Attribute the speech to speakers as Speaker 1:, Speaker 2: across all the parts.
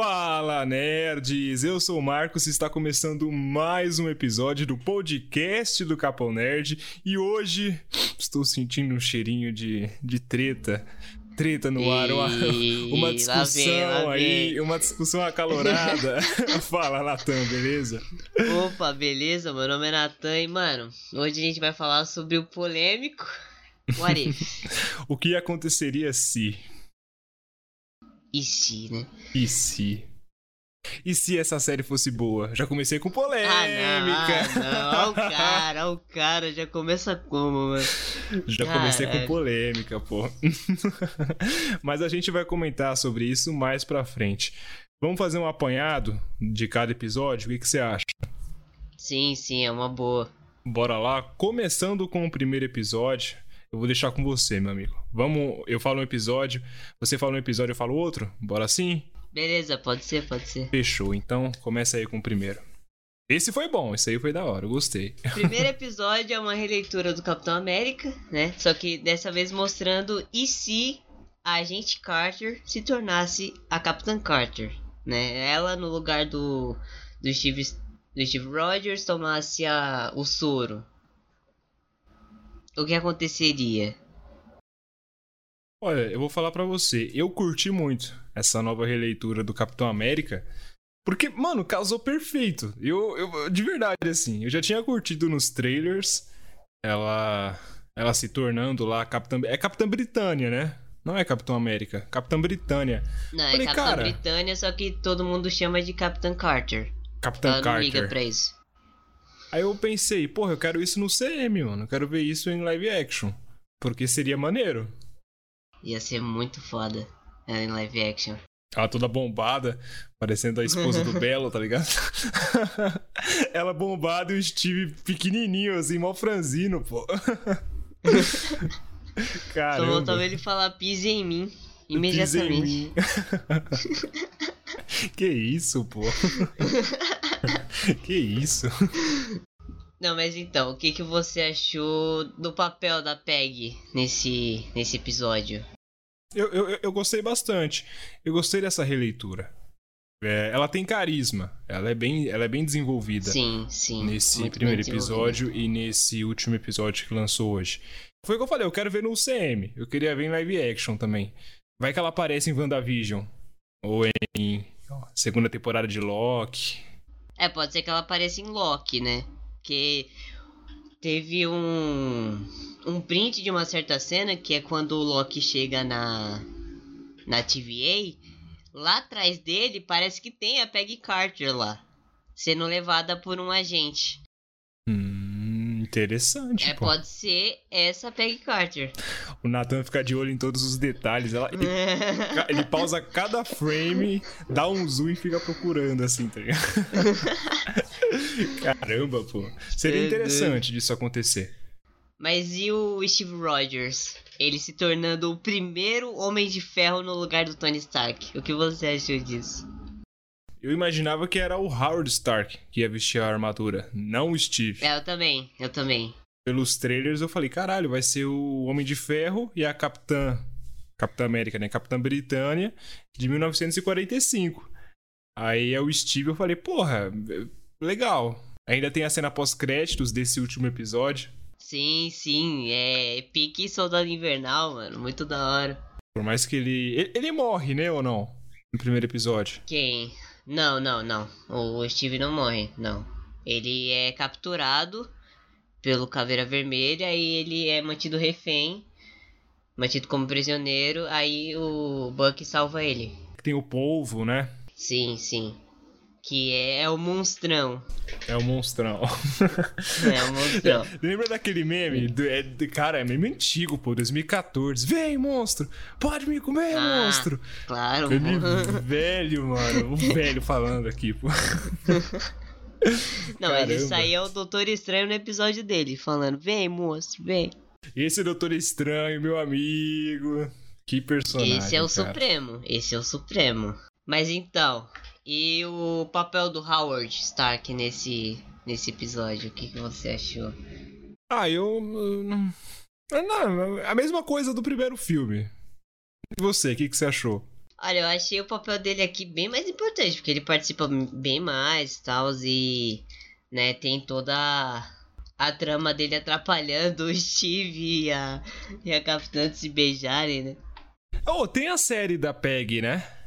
Speaker 1: Fala, nerds! Eu sou o Marcos e está começando mais um episódio do podcast do Capão Nerd. E hoje estou sentindo um cheirinho de, de treta. Treta no ar, uma, uma discussão lá vem, lá aí, vem. uma discussão acalorada. Fala, Natan, beleza?
Speaker 2: Opa, beleza? Meu nome é Natan e, mano, hoje a gente vai falar sobre o polêmico What if?
Speaker 1: o que aconteceria se
Speaker 2: e se, né?
Speaker 1: E se? E se essa série fosse boa? Já comecei com polêmica. Ah,
Speaker 2: não, ah, não. Olha o cara, olha o cara, já começa como, mano?
Speaker 1: Já Caralho. comecei com polêmica, pô. Mas a gente vai comentar sobre isso mais pra frente. Vamos fazer um apanhado de cada episódio? O que, que você acha?
Speaker 2: Sim, sim, é uma boa.
Speaker 1: Bora lá. Começando com o primeiro episódio. Eu vou deixar com você, meu amigo. Vamos, eu falo um episódio, você fala um episódio, eu falo outro? Bora assim?
Speaker 2: Beleza, pode ser, pode ser.
Speaker 1: Fechou, então começa aí com o primeiro. Esse foi bom, esse aí foi da hora, eu gostei.
Speaker 2: Primeiro episódio é uma releitura do Capitão América, né? Só que dessa vez mostrando e se a agente Carter se tornasse a Capitã Carter, né? Ela no lugar do do Steve, do Steve Rogers tomasse a, o soro, o que aconteceria?
Speaker 1: Olha, eu vou falar para você, eu curti muito essa nova releitura do Capitão América, porque, mano, casou perfeito. Eu, eu de verdade assim, eu já tinha curtido nos trailers ela ela se tornando lá Capitã é Capitã Britânia, né? Não é Capitão América, Capitã Britânia.
Speaker 2: Não, é Falei, é Capitã cara... Britânia, só que todo mundo chama de Capitã Carter.
Speaker 1: Capitã ela Carter. Não liga
Speaker 2: pra isso.
Speaker 1: Aí eu pensei, porra, eu quero isso no CM, mano. Eu quero ver isso em live action. Porque seria maneiro.
Speaker 2: Ia ser muito foda ela em live action.
Speaker 1: Ela toda bombada, parecendo a esposa do Belo, tá ligado? ela bombada e o Steve pequenininho, assim, mal franzino, pô.
Speaker 2: Caramba. Só faltava ele falar pise em mim, imediatamente. Em mim.
Speaker 1: que isso, pô? que isso?
Speaker 2: Não, mas então, o que, que você achou do papel da Peg nesse, nesse episódio?
Speaker 1: Eu, eu, eu gostei bastante. Eu gostei dessa releitura. É, ela tem carisma. Ela é bem, ela é bem desenvolvida.
Speaker 2: Sim, sim.
Speaker 1: Nesse primeiro episódio e nesse último episódio que lançou hoje. Foi o que eu falei, eu quero ver no CM. Eu queria ver em live action também. Vai que ela aparece em WandaVision. Ou em segunda temporada de Loki.
Speaker 2: É, pode ser que ela apareça em Loki, né? Que teve um um print de uma certa cena que é quando o Loki chega na na TVA, lá atrás dele parece que tem a Peggy Carter lá, sendo levada por um agente.
Speaker 1: Interessante.
Speaker 2: É, pô. pode ser essa Peggy Carter.
Speaker 1: O Nathan fica de olho em todos os detalhes. Ela, ele, ele, pausa cada frame, dá um zoom e fica procurando, assim, tá ligado? Caramba, pô. Seria interessante disso acontecer.
Speaker 2: Mas e o Steve Rogers? Ele se tornando o primeiro Homem de Ferro no lugar do Tony Stark. O que você achou disso?
Speaker 1: Eu imaginava que era o Howard Stark que ia vestir a armadura, não o Steve.
Speaker 2: É, eu também, eu também.
Speaker 1: Pelos trailers eu falei, caralho, vai ser o Homem de Ferro e a Capitã. Capitã América, né? Capitã Britânia, de 1945. Aí é o Steve, eu falei, porra, legal. Ainda tem a cena pós-créditos desse último episódio.
Speaker 2: Sim, sim, é pique soldado invernal, mano, muito da hora.
Speaker 1: Por mais que ele. Ele, ele morre, né, ou não? No primeiro episódio.
Speaker 2: Quem? Não, não, não. O Steve não morre, não. Ele é capturado pelo Caveira Vermelha e ele é mantido refém, mantido como prisioneiro, aí o Buck salva ele.
Speaker 1: Tem o polvo, né?
Speaker 2: Sim, sim. Que é, é, o monstrão.
Speaker 1: É o monstrão.
Speaker 2: é o monstrão.
Speaker 1: Lembra daquele meme? Do, é, cara, é meme antigo, pô, 2014. Vem, monstro! Pode me comer, ah, monstro!
Speaker 2: Claro,
Speaker 1: meme velho, mano. O velho falando aqui, pô.
Speaker 2: Não, Caramba. ele saiu o Doutor Estranho no episódio dele, falando: Vem, monstro, vem.
Speaker 1: Esse Doutor Estranho, meu amigo. Que personagem.
Speaker 2: Esse é o
Speaker 1: cara.
Speaker 2: Supremo. Esse é o Supremo. Mas então, e o papel do Howard Stark nesse, nesse episódio, o que, que você achou?
Speaker 1: Ah, eu. Não, a mesma coisa do primeiro filme. E você, o que, que você achou?
Speaker 2: Olha, eu achei o papel dele aqui bem mais importante, porque ele participa bem mais e tal, e né, tem toda a, trama dele atrapalhando o Steve e a, e a Capitã de se beijarem, né?
Speaker 1: Oh, tem a série da Peg, né?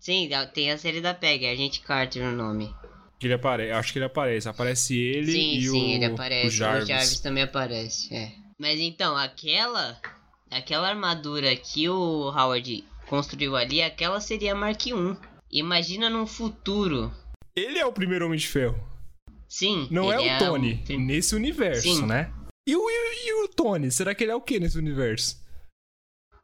Speaker 2: Sim, tem a série da Peg, a gente Carter no nome.
Speaker 1: Ele aparece, acho que ele aparece. Aparece ele
Speaker 2: sim,
Speaker 1: e
Speaker 2: sim,
Speaker 1: o,
Speaker 2: ele aparece.
Speaker 1: o Jarvis.
Speaker 2: O Jarvis também aparece, é. Mas então, aquela aquela armadura que o Howard construiu ali, aquela seria a Mark I. Imagina num futuro.
Speaker 1: Ele é o primeiro Homem de Ferro.
Speaker 2: Sim.
Speaker 1: Não é o
Speaker 2: é
Speaker 1: Tony, um... nesse universo,
Speaker 2: Sim.
Speaker 1: né? E o, e, e o Tony? Será que ele é o que nesse universo?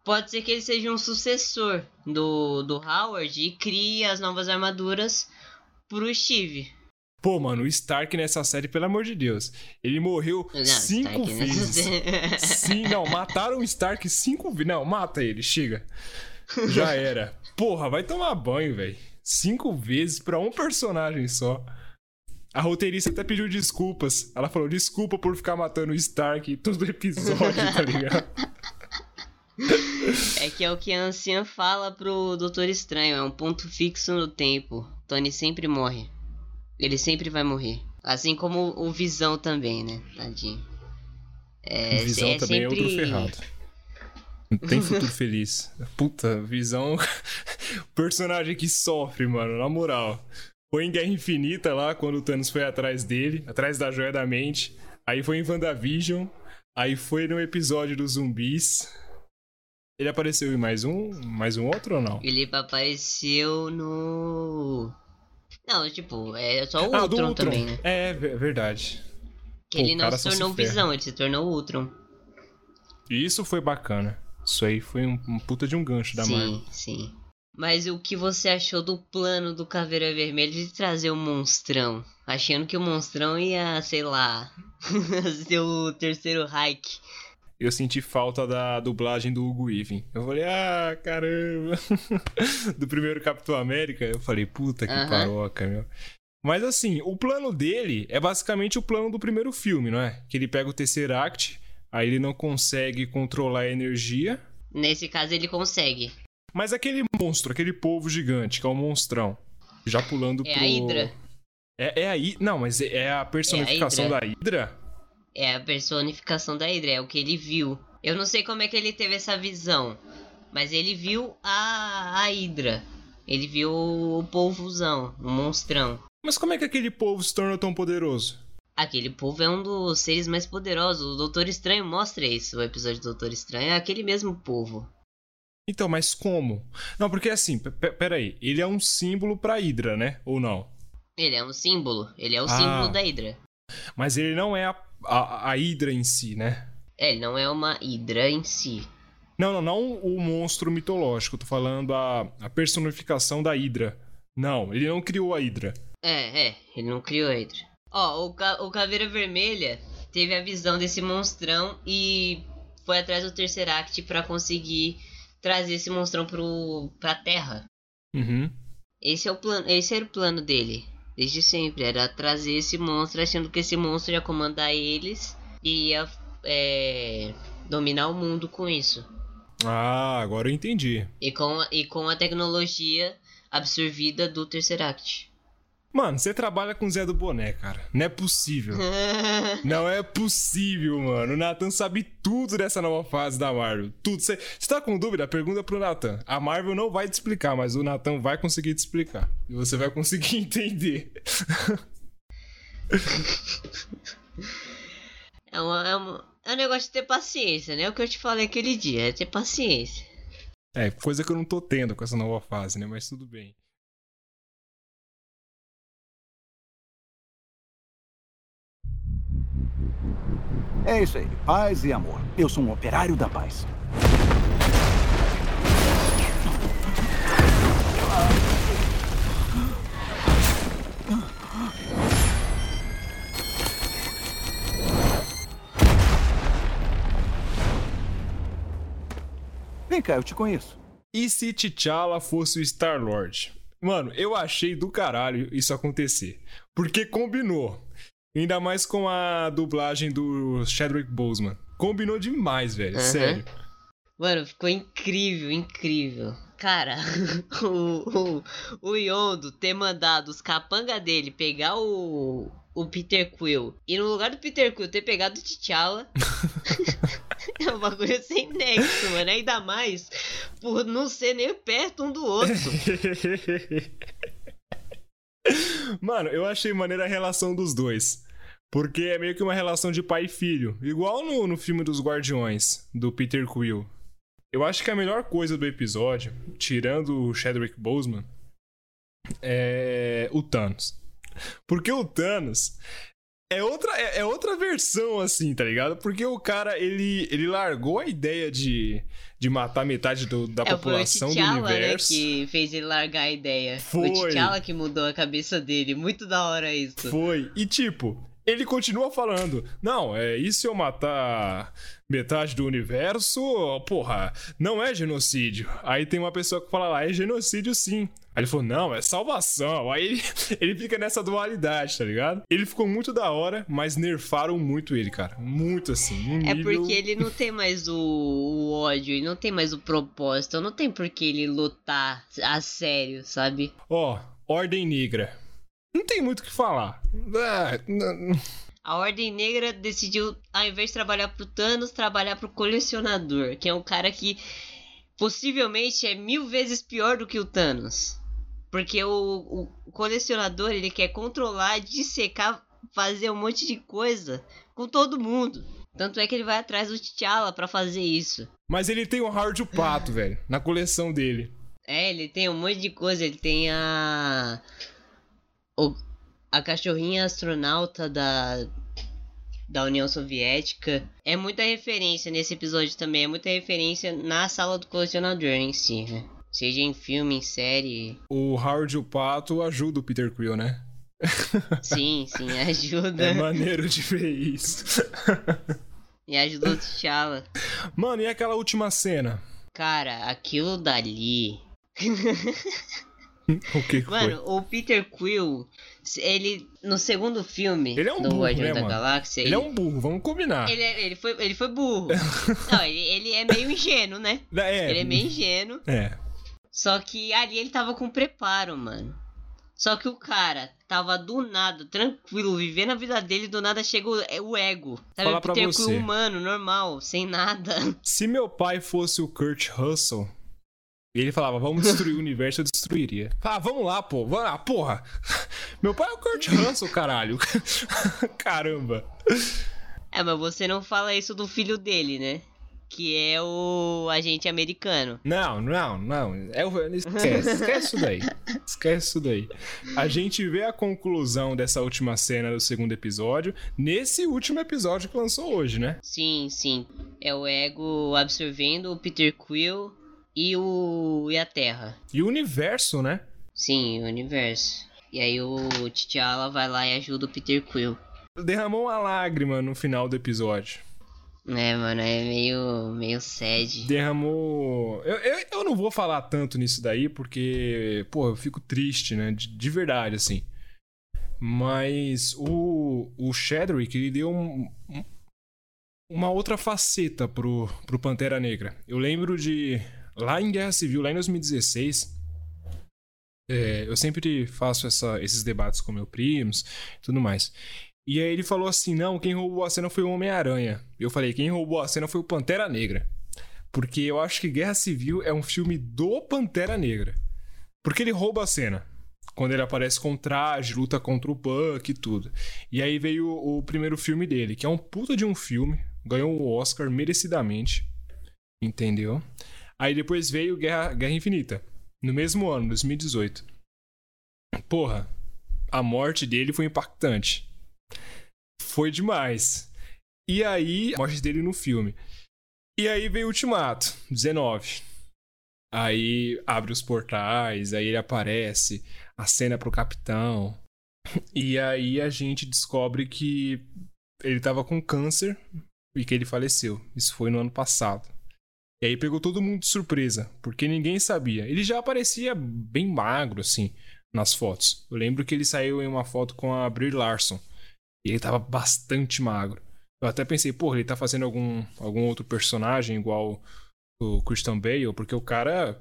Speaker 2: Pode ser que ele seja um sucessor do, do Howard e crie as novas armaduras pro Steve.
Speaker 1: Pô, mano, o Stark nessa série, pelo amor de Deus, ele morreu não, cinco Stark vezes. Sim, não, mataram o Stark cinco vezes. Não, mata ele, chega. Já era. Porra, vai tomar banho, velho. Cinco vezes pra um personagem só. A roteirista até pediu desculpas. Ela falou: desculpa por ficar matando o Stark todo episódio, tá ligado?
Speaker 2: É que é o que a anciã fala pro Doutor Estranho, é um ponto fixo no tempo. Tony sempre morre. Ele sempre vai morrer. Assim como o Visão também, né? Tadinho.
Speaker 1: É, o Visão é também sempre... é outro ferrado. Não tem futuro feliz. Puta, Visão. personagem que sofre, mano, na moral. Foi em Guerra Infinita lá, quando o Thanos foi atrás dele, atrás da Joia da Mente. Aí foi em WandaVision. Aí foi no episódio dos zumbis. Ele apareceu em mais um? Mais um outro ou não?
Speaker 2: Ele apareceu no. Não, tipo, é só o ah, Ultron, Ultron, também, né?
Speaker 1: É, verdade.
Speaker 2: Que Pô, ele não se tornou se Visão, ele se tornou Ultron.
Speaker 1: Isso foi bacana. Isso aí foi um, um puta de um gancho da
Speaker 2: sim,
Speaker 1: Marvel.
Speaker 2: Sim, sim. Mas o que você achou do plano do Caveira Vermelha de trazer o monstrão? Achando que o monstrão ia, sei lá, ser o terceiro hike
Speaker 1: eu senti falta da dublagem do Hugo Weaving. Eu falei, ah, caramba. do primeiro Capitão América, eu falei, puta que uhum. paroca, meu. Mas assim, o plano dele é basicamente o plano do primeiro filme, não é? Que ele pega o Tesseract, aí ele não consegue controlar a energia.
Speaker 2: Nesse caso ele consegue.
Speaker 1: Mas aquele monstro, aquele povo gigante, que é o monstrão, já pulando
Speaker 2: é
Speaker 1: pro...
Speaker 2: É a Hydra.
Speaker 1: É, é a Não, mas é a personificação é a da Hydra?
Speaker 2: É a personificação da Hydra, é o que ele viu. Eu não sei como é que ele teve essa visão, mas ele viu a, a Hydra. Ele viu o polvozão, o monstrão.
Speaker 1: Mas como é que aquele povo se tornou tão poderoso?
Speaker 2: Aquele povo é um dos seres mais poderosos. O Doutor Estranho mostra isso. O episódio do Doutor Estranho é aquele mesmo povo.
Speaker 1: Então, mas como? Não, porque assim, peraí. Ele é um símbolo pra Hydra, né? Ou não?
Speaker 2: Ele é um símbolo. Ele é o ah, símbolo da Hydra.
Speaker 1: Mas ele não é a a, a Hydra em si, né?
Speaker 2: É, ele não é uma Hydra em si.
Speaker 1: Não, não, não o monstro mitológico. Tô falando a, a personificação da Hydra. Não, ele não criou a Hydra.
Speaker 2: É, é, ele não criou a Hydra. Ó, o, Ca o Caveira Vermelha teve a visão desse monstrão e foi atrás do Terceract para conseguir trazer esse monstrão pro, pra Terra.
Speaker 1: Uhum.
Speaker 2: Esse, é o plano, esse era o plano dele. Desde sempre. Era trazer esse monstro achando que esse monstro ia comandar eles e ia é, dominar o mundo com isso.
Speaker 1: Ah, agora eu entendi.
Speaker 2: E com, e com a tecnologia absorvida do Tesseract.
Speaker 1: Mano, você trabalha com o Zé do Boné, cara. Não é possível. não é possível, mano. O Nathan sabe tudo dessa nova fase da Marvel. Tudo. Você tá com dúvida? Pergunta pro Nathan. A Marvel não vai te explicar, mas o Nathan vai conseguir te explicar. E você vai conseguir entender.
Speaker 2: é, uma, é, uma, é um negócio de ter paciência, né? É o que eu te falei aquele dia. É ter paciência.
Speaker 1: É, coisa que eu não tô tendo com essa nova fase, né? Mas tudo bem.
Speaker 3: É isso aí, paz e amor. Eu sou um operário da paz. Vem cá, eu te conheço.
Speaker 1: E se T'Challa fosse o Star-Lord? Mano, eu achei do caralho isso acontecer. Porque combinou. Ainda mais com a dublagem do Chadwick Boseman. Combinou demais, velho. Uhum. Sério.
Speaker 2: Mano, ficou incrível, incrível. Cara, o, o, o Yondo ter mandado os capanga dele pegar o, o Peter Quill e no lugar do Peter Quill ter pegado o T'Challa é um bagulho sem nexo, mano. Ainda mais por não ser nem perto um do outro.
Speaker 1: mano, eu achei maneira a relação dos dois. Porque é meio que uma relação de pai e filho. Igual no, no filme dos Guardiões, do Peter Quill. Eu acho que a melhor coisa do episódio, tirando o Chadwick Boseman, é o Thanos. Porque o Thanos é outra, é, é, outra versão, assim, tá ligado? Porque o cara, ele, ele largou a ideia de, de matar metade do, da
Speaker 2: é,
Speaker 1: população
Speaker 2: foi o
Speaker 1: do universo.
Speaker 2: Né, que fez ele largar a ideia.
Speaker 1: Foi.
Speaker 2: O T'Challa que mudou a cabeça dele. Muito da hora isso.
Speaker 1: Foi. E tipo, ele continua falando: Não, é isso eu matar metade do universo, porra, não é genocídio. Aí tem uma pessoa que fala lá: É genocídio sim. Aí ele falou: Não, é salvação. Aí ele, ele fica nessa dualidade, tá ligado? Ele ficou muito da hora, mas nerfaram muito ele, cara. Muito assim. Um
Speaker 2: é
Speaker 1: nível...
Speaker 2: porque ele não tem mais o, o ódio, ele não tem mais o propósito, não tem por que ele lutar a sério, sabe?
Speaker 1: Ó, Ordem Negra. Não tem muito o que falar. Ah,
Speaker 2: a Ordem Negra decidiu, ao invés de trabalhar pro Thanos, trabalhar pro colecionador, que é um cara que possivelmente é mil vezes pior do que o Thanos. Porque o, o colecionador ele quer controlar, dissecar, fazer um monte de coisa com todo mundo. Tanto é que ele vai atrás do T'Challa para fazer isso.
Speaker 1: Mas ele tem o Howard o Pato, velho, na coleção dele.
Speaker 2: É, ele tem um monte de coisa. Ele tem a o, a cachorrinha astronauta da, da União Soviética. É muita referência nesse episódio também, é muita referência na sala do colecionador em si, né? Seja em filme, em série.
Speaker 1: O Howard o Pato ajuda o Peter Quill, né?
Speaker 2: Sim, sim, ajuda.
Speaker 1: É maneiro de ver isso.
Speaker 2: e ajuda o T'Challa.
Speaker 1: Mano, e aquela última cena?
Speaker 2: Cara, aquilo dali.
Speaker 1: o que, que
Speaker 2: Mano,
Speaker 1: foi?
Speaker 2: o Peter Quill, ele no segundo filme
Speaker 1: ele é um
Speaker 2: do
Speaker 1: burro,
Speaker 2: Guardião
Speaker 1: né,
Speaker 2: da
Speaker 1: mano?
Speaker 2: Galáxia,
Speaker 1: ele, ele, é um burro, vamos combinar.
Speaker 2: Ele, é, ele, foi, ele foi burro. Não, ele, ele é meio ingênuo, né?
Speaker 1: É,
Speaker 2: ele é meio ingênuo.
Speaker 1: É.
Speaker 2: Só que ali ele tava com preparo, mano. Só que o cara tava do nada, tranquilo, vivendo a vida dele, do nada chega o, é o ego. Sabe,
Speaker 1: Falar
Speaker 2: o Peter
Speaker 1: você.
Speaker 2: Quill humano, normal, sem nada.
Speaker 1: Se meu pai fosse o Kurt Russell, ele falava, vamos destruir o universo, eu destruiria. Ah, vamos lá, pô. Vamos lá, porra. Meu pai é o Kurt Russell, caralho. Caramba.
Speaker 2: É, mas você não fala isso do filho dele, né? Que é o agente americano.
Speaker 1: Não, não, não. É o... Esquece, esquece isso daí. Esquece isso daí. A gente vê a conclusão dessa última cena do segundo episódio nesse último episódio que lançou hoje, né?
Speaker 2: Sim, sim. É o ego absorvendo o Peter Quill e o e a Terra.
Speaker 1: E o universo, né?
Speaker 2: Sim, o universo. E aí o T'Challa vai lá e ajuda o Peter Quill.
Speaker 1: Derramou uma lágrima no final do episódio.
Speaker 2: É, mano, é meio, meio sad.
Speaker 1: Derramou. Eu, eu, eu não vou falar tanto nisso daí, porque, pô, eu fico triste, né? De, de verdade, assim. Mas o, o Shadwick, ele deu um, um, uma outra faceta pro, pro Pantera Negra. Eu lembro de. Lá em Guerra Civil, lá em 2016. É, eu sempre faço essa, esses debates com meus primos tudo mais. E aí ele falou assim: não, quem roubou a cena foi o Homem-Aranha. Eu falei: quem roubou a cena foi o Pantera Negra. Porque eu acho que Guerra Civil é um filme do Pantera Negra. Porque ele rouba a cena. Quando ele aparece com traje, luta contra o Buck e tudo. E aí veio o, o primeiro filme dele, que é um puta de um filme. Ganhou o Oscar merecidamente. Entendeu? Aí depois veio Guerra, Guerra Infinita. No mesmo ano, 2018. Porra, a morte dele foi impactante. Foi demais. E aí, a morte dele no filme. E aí veio Ultimato, 19. Aí abre os portais, aí ele aparece, a cena pro capitão. E aí a gente descobre que ele tava com câncer e que ele faleceu. Isso foi no ano passado. E aí pegou todo mundo de surpresa, porque ninguém sabia. Ele já aparecia bem magro, assim, nas fotos. Eu lembro que ele saiu em uma foto com a Brie Larson. E ele tava bastante magro. Eu até pensei, porra, ele tá fazendo algum, algum outro personagem igual o Christian Bale, porque o cara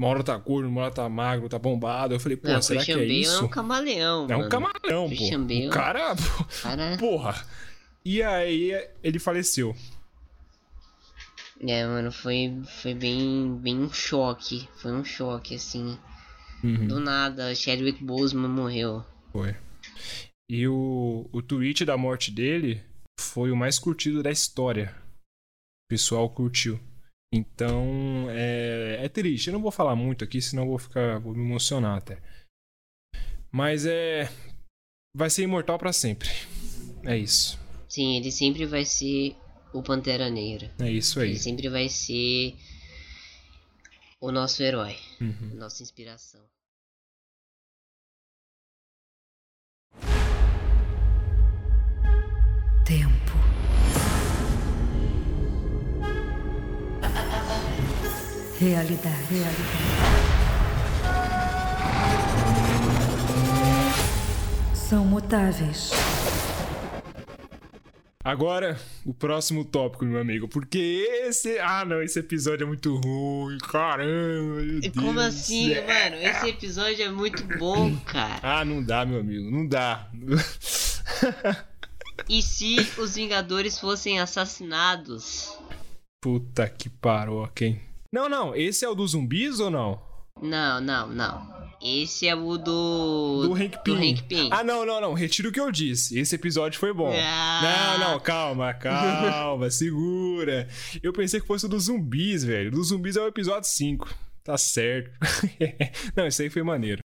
Speaker 1: Uma hora tá gordo, uma hora tá magro, tá bombado. Eu falei, pô,
Speaker 2: Não,
Speaker 1: será que
Speaker 2: Christian
Speaker 1: é
Speaker 2: Bale
Speaker 1: isso?
Speaker 2: é um camaleão,
Speaker 1: É um
Speaker 2: mano.
Speaker 1: camarão,
Speaker 2: Christian
Speaker 1: pô.
Speaker 2: Bale.
Speaker 1: O cara,
Speaker 2: Cara,
Speaker 1: porra. E aí ele faleceu.
Speaker 2: É, mano, foi, foi bem, bem um choque. Foi um choque, assim.
Speaker 1: Uhum.
Speaker 2: Do nada, Chadwick Boseman morreu.
Speaker 1: Foi. E o, o tweet da morte dele foi o mais curtido da história. O pessoal curtiu. Então, é, é triste. Eu não vou falar muito aqui, senão vou ficar. vou me emocionar até. Mas é. Vai ser imortal pra sempre. É isso.
Speaker 2: Sim, ele sempre vai ser o Pantera Negra.
Speaker 1: É isso aí.
Speaker 2: Ele sempre vai ser o nosso herói,
Speaker 1: Uhum.
Speaker 2: nossa inspiração.
Speaker 4: Tempo. Realidade. Realidade. São mutáveis.
Speaker 1: Agora, o próximo tópico, meu amigo. Porque esse. Ah, não, esse episódio é muito ruim. Caramba, meu
Speaker 2: E
Speaker 1: Deus.
Speaker 2: como assim,
Speaker 1: É.
Speaker 2: mano? Esse episódio é muito bom, cara.
Speaker 1: Ah, não dá, meu amigo. Não dá.
Speaker 2: E se os Vingadores fossem assassinados?
Speaker 1: Puta que parou, quem? Não, não. Esse é o dos zumbis ou não?
Speaker 2: Não, não, não. Esse é o do.
Speaker 1: Do Hank Pym.
Speaker 2: Do Hank Pym.
Speaker 1: Ah, não, não, não. Retiro o que eu disse. Esse episódio foi bom.
Speaker 2: Ah.
Speaker 1: Não, não, calma, calma, segura. Eu pensei que fosse o dos zumbis, velho. Dos zumbis é o episódio 5. Tá certo. não, esse aí foi maneiro.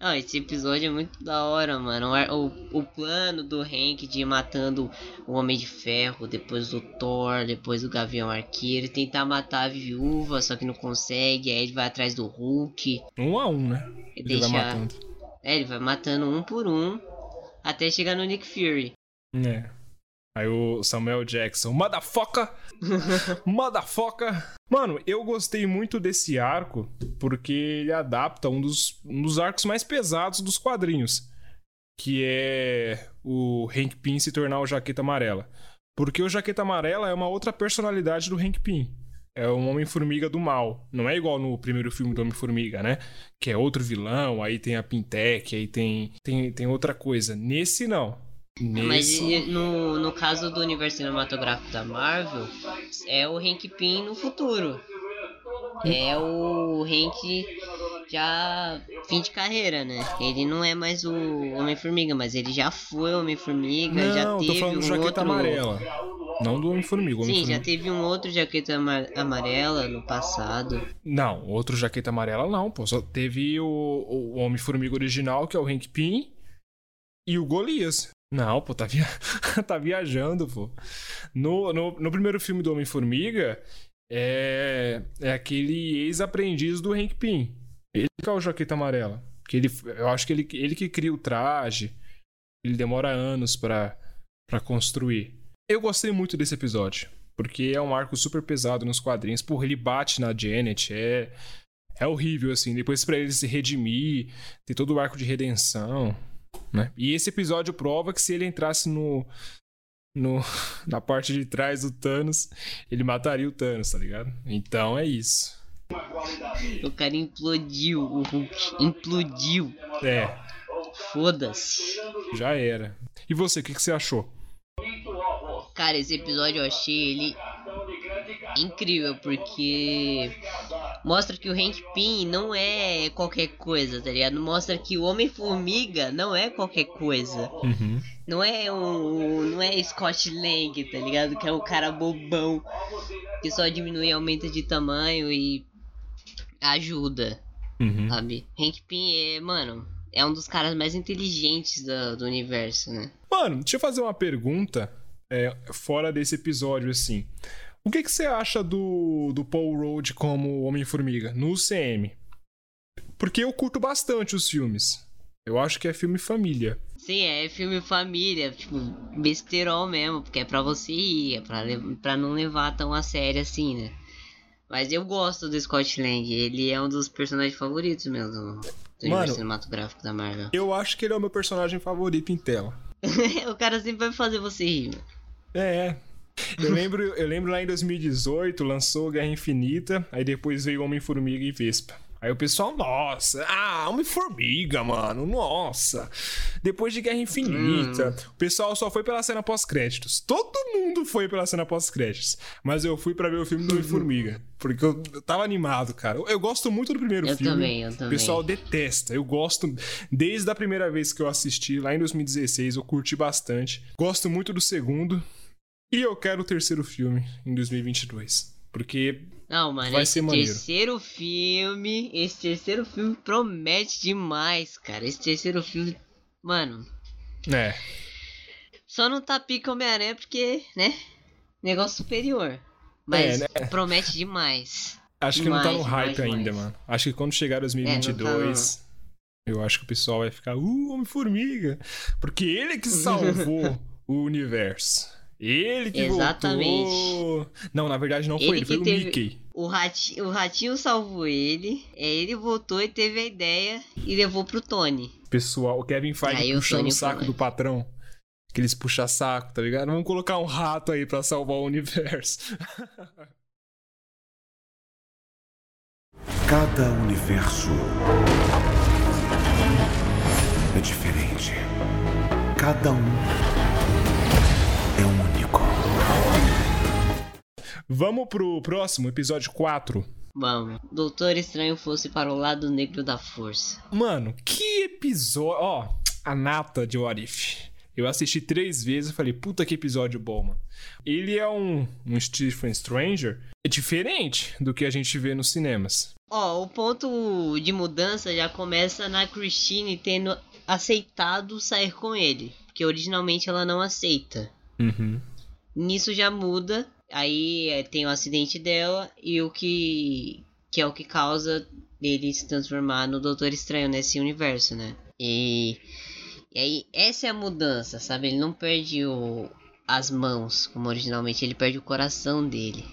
Speaker 2: Não, esse episódio é muito da hora, mano. O, o, o plano do Hank de ir matando o Homem de Ferro, depois do Thor, depois do Gavião Arqueiro, tentar matar a viúva, só que não consegue, aí ele vai atrás do Hulk.
Speaker 1: Um a um, né? Ele vai
Speaker 2: deixa-
Speaker 1: matando.
Speaker 2: É, ele vai matando um por um, até chegar no Nick Fury.
Speaker 1: É. Aí o Samuel Jackson, motherfucker! motherfucker! Mano, eu gostei muito desse arco porque ele adapta um dos, um dos arcos mais pesados dos quadrinhos. Que é o Hank Pym se tornar o Jaqueta Amarela. Porque o Jaqueta Amarela é uma outra personalidade do Hank Pym. É um Homem-Formiga do mal. Não é igual no primeiro filme do Homem-Formiga, né? Que é outro vilão, aí tem a Pintec, aí tem, tem, tem outra coisa. Nesse, não.
Speaker 2: Mas
Speaker 1: Nesse...
Speaker 2: e- no, no caso do universo cinematográfico da Marvel, é o Hank Pym no futuro. É o Hank já fim de carreira, né? Ele não é mais o Homem-Formiga, mas ele já foi Homem-Formiga, já
Speaker 1: Não,
Speaker 2: teve
Speaker 1: tô falando do
Speaker 2: um
Speaker 1: Jaqueta
Speaker 2: outro...
Speaker 1: Amarela. Não do Homem-Formiga.
Speaker 2: Sim,
Speaker 1: Homem-Formiga-
Speaker 2: já teve um outro Jaqueta Ama- Amarela no passado.
Speaker 1: Não, outro Jaqueta Amarela não, pô. Só teve o, o Homem-Formiga original, que é o Hank Pym, e o Golias. Não, pô, tá, via... tá viajando, pô. No, no, no primeiro filme do Homem-Formiga, é, é aquele ex-aprendiz do Hank Pym. Ele que é o Jaqueta Amarela. Que ele, eu acho que ele, ele que cria o traje. Ele demora anos pra construir. Eu gostei muito desse episódio. Porque é um arco super pesado nos quadrinhos. Porra, ele bate na Janet. É, é horrível, assim. Depois pra ele se redimir, ter todo o arco de redenção. Né? E esse episódio prova que se ele entrasse no, no na parte de trás do Thanos, ele mataria o Thanos, tá ligado? Então é isso.
Speaker 2: O cara implodiu, o Hulk implodiu.
Speaker 1: É,
Speaker 2: Foda-se.
Speaker 1: já era. E você, o que, que você achou?
Speaker 2: Cara, esse episódio eu achei ele incrível porque mostra que o Hank Pym não é qualquer coisa, tá ligado? Mostra que o Homem-Formiga não é qualquer coisa.
Speaker 1: Uhum.
Speaker 2: Não é um. Não é Scott Lang, tá ligado? Que é um cara bobão que só diminui e aumenta de tamanho e ajuda,
Speaker 1: Uhum.
Speaker 2: sabe? Hank Pym é, mano, é um dos caras mais inteligentes da- do universo, né?
Speaker 1: Mano, deixa eu fazer uma pergunta é, fora desse episódio, assim. O que, que você acha do, do Paul Rudd como Homem-Formiga no UCM? Porque eu curto bastante os filmes. Eu acho que é filme família.
Speaker 2: Sim, é filme família, tipo, besterol mesmo, porque é pra você ir, é pra, pra não levar tão a sério assim, né? Mas eu gosto do Scott Lang, ele é um dos personagens favoritos meu do, do universo
Speaker 1: Mano.
Speaker 2: cinematográfico da Marvel.
Speaker 1: Eu acho que ele é o meu personagem favorito em tela.
Speaker 2: o cara sempre vai fazer você rir, mano.
Speaker 1: É. Eu lembro, eu lembro lá em 2018, lançou Guerra Infinita, aí depois veio Homem-Formiga e Vespa. Aí o pessoal, nossa, ah, Homem-Formiga, mano, nossa. Depois de Guerra Infinita.
Speaker 2: Hum.
Speaker 1: O pessoal só foi pela cena pós-créditos. Todo mundo foi pela cena pós-créditos. Mas eu fui pra ver o filme do Homem-Formiga. Porque eu, eu tava animado, cara. Eu, eu gosto muito do primeiro
Speaker 2: Eu
Speaker 1: filme.
Speaker 2: também, eu
Speaker 1: O
Speaker 2: também.
Speaker 1: pessoal detesta. Eu gosto. Desde a primeira vez que eu assisti, lá em 2016, eu curti bastante. Gosto muito do segundo. E eu quero o terceiro filme em 2022. Porque
Speaker 2: Não, mano,
Speaker 1: Vai
Speaker 2: esse
Speaker 1: ser maneiro.
Speaker 2: terceiro filme. Esse terceiro filme promete demais, cara. Esse terceiro filme. Mano,
Speaker 1: É.
Speaker 2: só não tá pica Homem-Aranha porque, né? Negócio superior. Mas
Speaker 1: É, né?
Speaker 2: promete demais.
Speaker 1: Acho que não tá no
Speaker 2: Demais,
Speaker 1: hype
Speaker 2: demais,
Speaker 1: ainda,
Speaker 2: demais.
Speaker 1: mano. Acho que quando chegar
Speaker 2: É,
Speaker 1: 2022, eu acho que o pessoal vai ficar, uh, Homem-Formiga. Porque ele que salvou o universo. Ele que
Speaker 2: Exatamente.
Speaker 1: voltou. Não, na verdade não foi
Speaker 2: Ele
Speaker 1: ele, foi
Speaker 2: que
Speaker 1: o
Speaker 2: teve-
Speaker 1: Mickey.
Speaker 2: O ratinho, o ratinho salvou ele. é, Ele voltou e teve a ideia e levou pro Tony.
Speaker 1: Pessoal, o Kevin Feige
Speaker 2: Aí o
Speaker 1: puxando
Speaker 2: Tony
Speaker 1: o saco
Speaker 2: foi.
Speaker 1: do patrão. Aqueles puxa-saco, tá ligado? Vamos colocar um rato aí pra salvar o universo.
Speaker 3: Cada universo é diferente. Cada um
Speaker 1: Vamos pro próximo, episódio 4.
Speaker 2: Vamos. Doutor Estranho fosse para o lado negro da força.
Speaker 1: Mano, que episódio. Ó, a nata de What If. Eu assisti três vezes e falei, puta que episódio bom, mano. Ele é um, um Stephen Stranger é diferente do que a gente vê nos cinemas.
Speaker 2: Ó, o ponto de mudança já começa na Christine tendo aceitado sair com ele. Porque originalmente ela não aceita.
Speaker 1: Uhum.
Speaker 2: Nisso já muda. Aí é, tem o acidente dela e o que. que é o que causa ele se transformar no Doutor Estranho nesse universo, né? E. E aí, essa é a mudança, sabe? Ele não perde o, as mãos, como originalmente, ele perde o coração dele.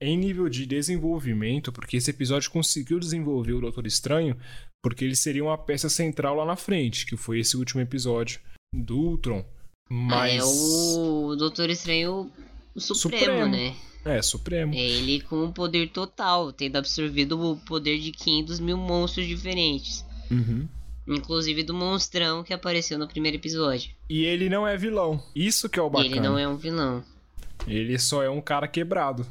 Speaker 1: Em nível de desenvolvimento, porque esse episódio conseguiu desenvolver o Doutor Estranho, porque ele seria uma peça central lá na frente, que foi esse último episódio do Ultron. Mas.
Speaker 2: É o Doutor Estranho o Supremo,
Speaker 1: Supremo.
Speaker 2: né?
Speaker 1: É, Supremo.
Speaker 2: É ele com o poder total, tendo absorvido o poder de 500 mil monstros diferentes.
Speaker 1: Uhum.
Speaker 2: Inclusive do monstrão que apareceu no primeiro episódio.
Speaker 1: E ele não é vilão. Isso que é o bacana.
Speaker 2: ele não é um vilão.
Speaker 1: Ele só é um cara quebrado.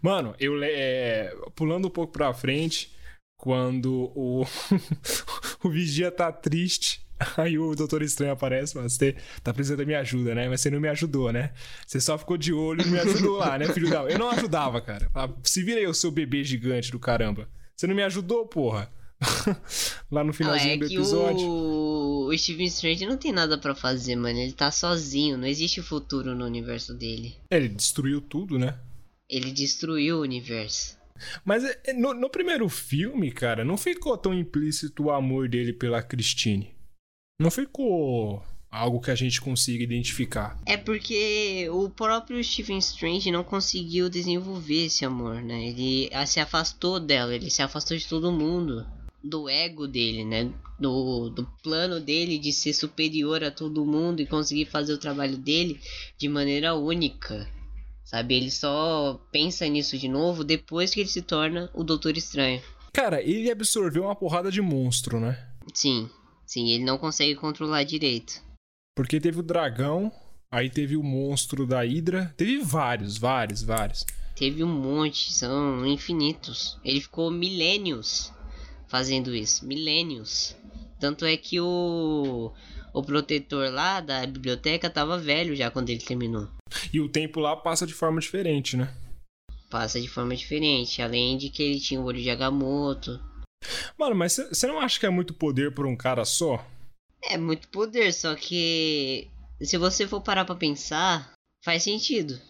Speaker 1: Mano, eu é, pulando um pouco pra frente, quando o, o Vigia tá triste, aí o Doutor Estranho aparece, mas você tá precisando da minha ajuda, né? Mas você não me ajudou, né? Você só ficou de olho e não me ajudou lá, né, filho da... Eu não ajudava, cara. Se vira aí o seu bebê gigante do caramba. Você não me ajudou, porra. lá no finalzinho
Speaker 2: é
Speaker 1: do episódio.
Speaker 2: o... o Steven Strange não tem nada pra fazer, mano. Ele tá sozinho, não existe futuro no universo dele.
Speaker 1: É, Ele destruiu tudo, né?
Speaker 2: Ele destruiu o universo.
Speaker 1: Mas é, no, no primeiro filme, cara, não ficou tão implícito o amor dele pela Christine. Não ficou algo que a gente consiga identificar.
Speaker 2: É porque o próprio Stephen Strange não conseguiu desenvolver esse amor, né? Ele ah, se afastou dela, ele se afastou de todo mundo. Do ego dele, né? Do, do plano dele de ser superior a todo mundo e conseguir fazer o trabalho dele de maneira única. Sabe? Ele só pensa nisso de novo depois que ele se torna o Doutor Estranho.
Speaker 1: Cara, ele absorveu uma porrada de monstro, né?
Speaker 2: Sim, sim, ele não consegue controlar direito.
Speaker 1: Porque teve o dragão, aí teve o monstro da Hydra, teve vários, vários, vários.
Speaker 2: Teve um monte, são infinitos. Ele ficou milênios fazendo isso, milênios. Tanto é que o o protetor lá da biblioteca tava velho já quando ele terminou.
Speaker 1: E o tempo lá passa de forma diferente, né?
Speaker 2: Passa de forma diferente, além de que ele tinha o olho de Agamotto.
Speaker 1: Mano, mas você não acha que é muito poder por um cara só?
Speaker 2: É muito poder, só que se você for parar pra pensar, faz sentido.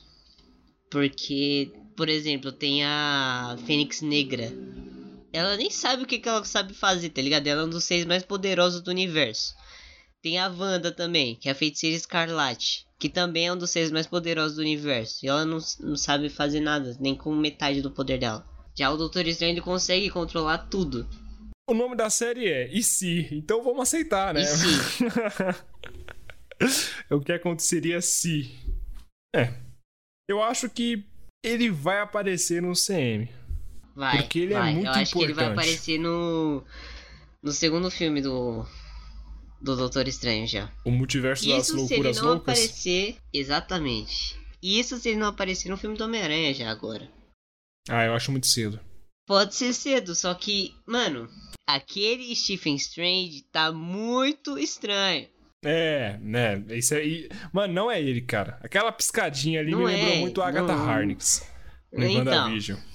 Speaker 2: Porque, por exemplo, tem a Fênix Negra. Ela nem sabe o que, que ela sabe fazer, tá ligado? Ela é um dos seis mais poderosos do universo. Tem a Wanda também, que é a feiticeira escarlate, que também é um dos seis mais poderosos do universo. E ela não, não sabe fazer nada, nem com metade do poder dela. Já o Doutor Estranho ele consegue controlar tudo.
Speaker 1: O nome da série é E se? Então vamos aceitar, né?
Speaker 2: E se?
Speaker 1: o que aconteceria se. É. Eu acho que ele vai aparecer no CM.
Speaker 2: Vai,
Speaker 1: Porque ele é
Speaker 2: vai.
Speaker 1: muito
Speaker 2: Eu acho que ele vai
Speaker 1: importante.
Speaker 2: aparecer no. No segundo filme do. Do Doutor Estranho já.
Speaker 1: O multiverso das
Speaker 2: Isso se ele
Speaker 1: loucuras
Speaker 2: não
Speaker 1: loucas.
Speaker 2: aparecer. Exatamente. Isso se ele não aparecer no filme do Homem-Aranha já agora.
Speaker 1: Ah, eu acho muito cedo.
Speaker 2: Pode ser cedo, só que, mano, aquele Stephen Strange tá muito estranho.
Speaker 1: É, né? Isso aí. Mano, não é ele, cara. Aquela piscadinha ali
Speaker 2: Não
Speaker 1: me lembrou
Speaker 2: é,
Speaker 1: muito a Agatha
Speaker 2: não.
Speaker 1: Harkness. No
Speaker 2: Então,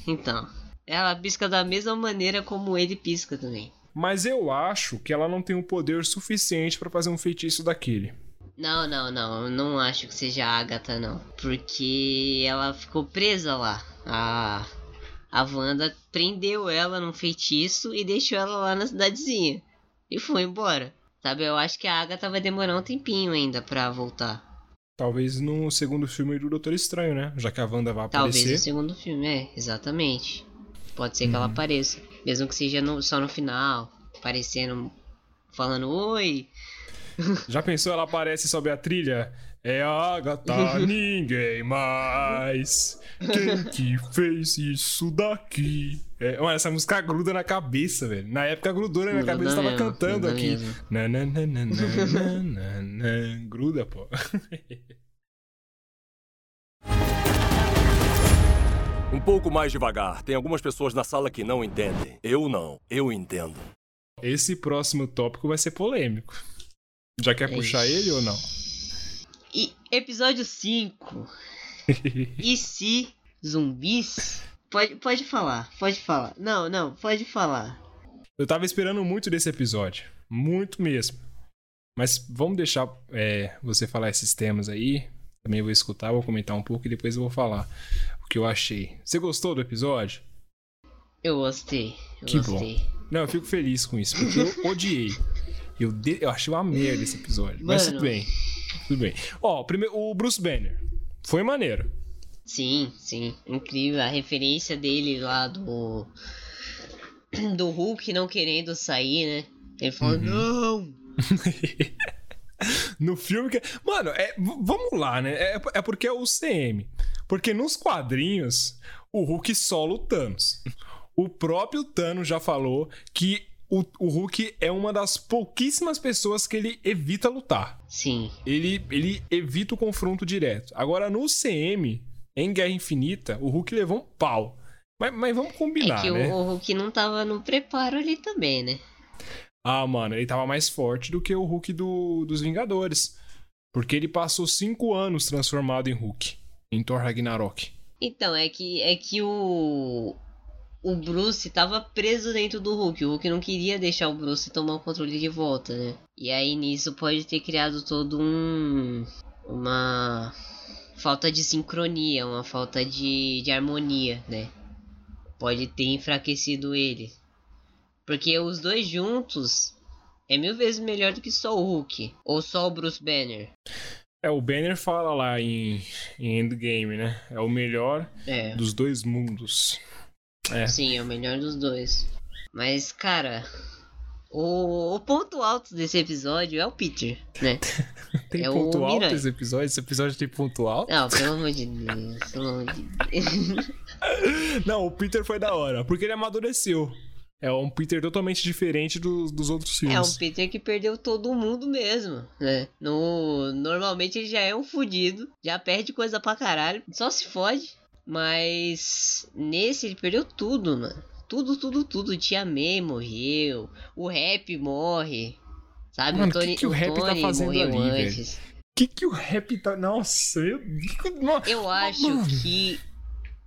Speaker 2: então. Ela pisca da mesma maneira como ele pisca também.
Speaker 1: Mas eu acho que ela não tem o poder suficiente pra fazer um feitiço daquele.
Speaker 2: Não, não, não. Eu não acho que seja a Agatha, não. Porque ela ficou presa lá. A, a Wanda prendeu ela num feitiço e deixou ela lá na cidadezinha. E foi embora. Sabe, eu acho que a Agatha vai demorar um tempinho ainda pra voltar.
Speaker 1: Talvez no segundo filme do Doutor Estranho, né? Já que a Wanda vai
Speaker 2: Talvez
Speaker 1: aparecer.
Speaker 2: no segundo filme, é, exatamente. Pode ser que ela apareça. Mesmo que seja no- só no final. Aparecendo, falando oi.
Speaker 1: Já pensou ela aparece e sobe a trilha? É a Agatha, ninguém mais. Quem que fez isso daqui? É, mano, essa música gruda na cabeça, velho. Na época grudou na minha
Speaker 2: Gruda
Speaker 1: cabeça, eu tava
Speaker 2: mesmo,
Speaker 1: cantando aqui. Na, na, na, na, na, na, na, na. Gruda, pô.
Speaker 5: Um pouco mais devagar. Tem algumas pessoas na sala que não entendem. Eu não. Eu entendo.
Speaker 1: Esse próximo tópico vai ser polêmico. Já quer puxar
Speaker 2: Ixi.
Speaker 1: ele ou não?
Speaker 2: E episódio 5. E se zumbis? Pode, pode falar, pode falar. Não, não, pode falar.
Speaker 1: Eu tava esperando muito desse episódio. Muito mesmo. Mas vamos deixar é, você falar esses temas aí. Também vou escutar, vou comentar um pouco e depois eu vou falar o que eu achei. Você gostou do episódio?
Speaker 2: Eu gostei, eu
Speaker 1: Que bom.
Speaker 2: gostei.
Speaker 1: Não, eu fico feliz com isso, porque eu odiei. Eu, de- eu achei uma merda esse episódio. Mas
Speaker 2: Mano.
Speaker 1: tudo bem. Tudo bem. Ó, primeiro, o Bruce Banner. Foi maneiro.
Speaker 2: Sim, sim, incrível. A referência dele lá do. Do Hulk não querendo sair, né? Ele falou,
Speaker 1: Uhum.
Speaker 2: não!
Speaker 1: No filme que. Mano, é, vamos lá, né? É, é porque é o CM. Porque nos quadrinhos, o Hulk sola o Thanos. O próprio Thanos já falou que o, o Hulk é uma das pouquíssimas pessoas que ele evita lutar.
Speaker 2: Sim,
Speaker 1: Ele, ele evita o confronto direto. Agora, no CM, em Guerra Infinita, o Hulk levou um pau. Mas, mas vamos combinar,
Speaker 2: é que o-
Speaker 1: né?
Speaker 2: o Hulk não tava no preparo ali também, né?
Speaker 1: Ah, mano, ele tava mais forte do que o Hulk do- dos Vingadores. Porque ele passou cinco anos transformado em Hulk. Em Thor Ragnarok.
Speaker 2: Então, é que é que o o Bruce tava preso dentro do Hulk. O Hulk não queria deixar o Bruce tomar o controle de volta, né? E aí nisso pode ter criado todo um uma falta de sincronia, uma falta de, de harmonia, né? Pode ter enfraquecido ele. Porque os dois juntos é mil vezes melhor do que só o Hulk ou só o Bruce Banner.
Speaker 1: É, o Banner fala lá em, em Endgame, né? É o melhor
Speaker 2: É.
Speaker 1: dos dois mundos. É.
Speaker 2: Sim, é o melhor dos dois. Mas, cara, o, o ponto alto desse episódio é o Peter, né?
Speaker 1: Tem
Speaker 2: É o
Speaker 1: ponto alto
Speaker 2: Miranha.
Speaker 1: esse episódio? Esse episódio tem ponto alto?
Speaker 2: Não, pelo amor de Deus, pelo amor de Deus.
Speaker 1: Não, o Peter foi da hora. Porque ele amadureceu. É um Peter totalmente diferente dos, dos outros
Speaker 2: É
Speaker 1: filmes.
Speaker 2: um Peter que perdeu todo mundo mesmo, né? No, normalmente ele já é um fudido, já perde coisa pra caralho, só se fode. Mas nesse ele perdeu tudo, mano. Tudo, tudo, tudo. Tia May morreu, o Rap morre. Sabe,
Speaker 1: Mano,
Speaker 2: o Tony,
Speaker 1: que que o Rap tá
Speaker 2: Tony
Speaker 1: fazendo
Speaker 2: morreu
Speaker 1: ali,
Speaker 2: antes.
Speaker 1: O que, que o rap tá. Nossa, eu. Nossa.
Speaker 2: Eu acho
Speaker 1: Mano.
Speaker 2: que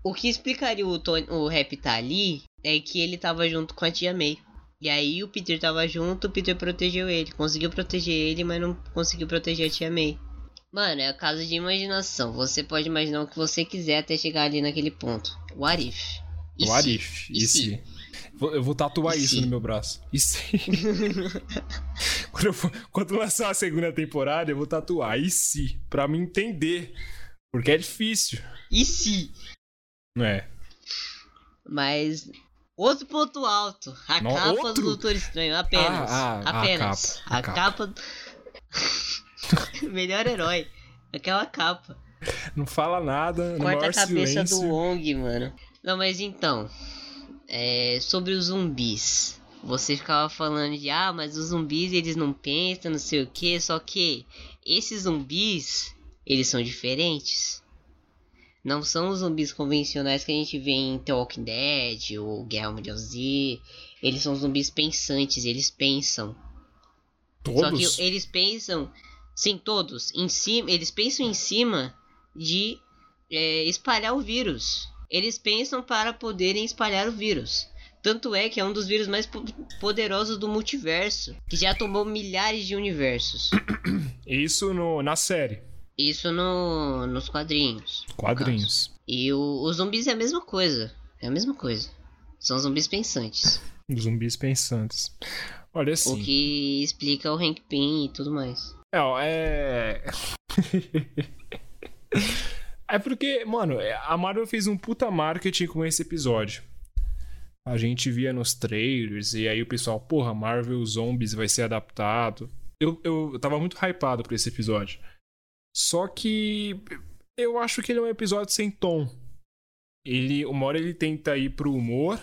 Speaker 2: o que explicaria o, Tony, o rap tá ali é que ele tava junto com a tia May. E aí o Peter tava junto, o Peter protegeu ele. Conseguiu proteger ele, mas não conseguiu proteger a tia May. Mano, é a casa de imaginação. Você pode imaginar o que você quiser até chegar ali naquele ponto. What if? E
Speaker 1: What
Speaker 2: se?
Speaker 1: if?
Speaker 2: E
Speaker 1: E
Speaker 2: se?
Speaker 1: se? Eu vou tatuar
Speaker 2: E
Speaker 1: isso
Speaker 2: se?
Speaker 1: no meu braço. E se? quando, for- quando lançar a segunda temporada, eu vou tatuar. E se? Pra me entender. Porque é difícil.
Speaker 2: E se?
Speaker 1: Não é?
Speaker 2: Mas. Outro ponto alto. A
Speaker 1: Não,
Speaker 2: capa
Speaker 1: outro?
Speaker 2: do Doutor Estranho. Apenas.
Speaker 1: Ah, ah, a
Speaker 2: apenas.
Speaker 1: capa, a
Speaker 2: A
Speaker 1: capa.
Speaker 2: capa. Melhor herói. Aquela capa.
Speaker 1: Não fala nada.
Speaker 2: Corta a cabeça
Speaker 1: silêncio.
Speaker 2: do Wong, mano. Não, mas então. é, sobre os zumbis. Você ficava falando de, ah, mas os zumbis eles não pensam, não sei o que, só que esses zumbis, eles são diferentes. Não são os zumbis convencionais que a gente vê em The Walking Dead ou Guerra Mundial Z. Eles são zumbis pensantes, eles pensam.
Speaker 1: Todos?
Speaker 2: Só que eles pensam, sim, todos, em cima, eles pensam em cima de é, espalhar o vírus. Eles pensam para poderem espalhar o vírus. Tanto é que é um dos vírus mais po- poderosos do multiverso, que já tomou milhares de universos.
Speaker 1: Isso no, na série.
Speaker 2: Isso no, nos quadrinhos. no.
Speaker 1: Quadrinhos.
Speaker 2: E o, os zumbis é a mesma coisa. É a mesma coisa. São zumbis pensantes.
Speaker 1: Zumbis pensantes. Olha
Speaker 2: O
Speaker 1: assim.
Speaker 2: que explica o Hank Pym e tudo mais.
Speaker 1: É, ó, é. é porque, mano, a Marvel fez um puta marketing com esse episódio. A gente via nos trailers e aí o pessoal, porra, Marvel Zombies vai ser adaptado. Eu, eu tava muito hypado por esse episódio. Só que eu acho que ele é um episódio sem tom. Ele, uma hora ele tenta ir pro humor,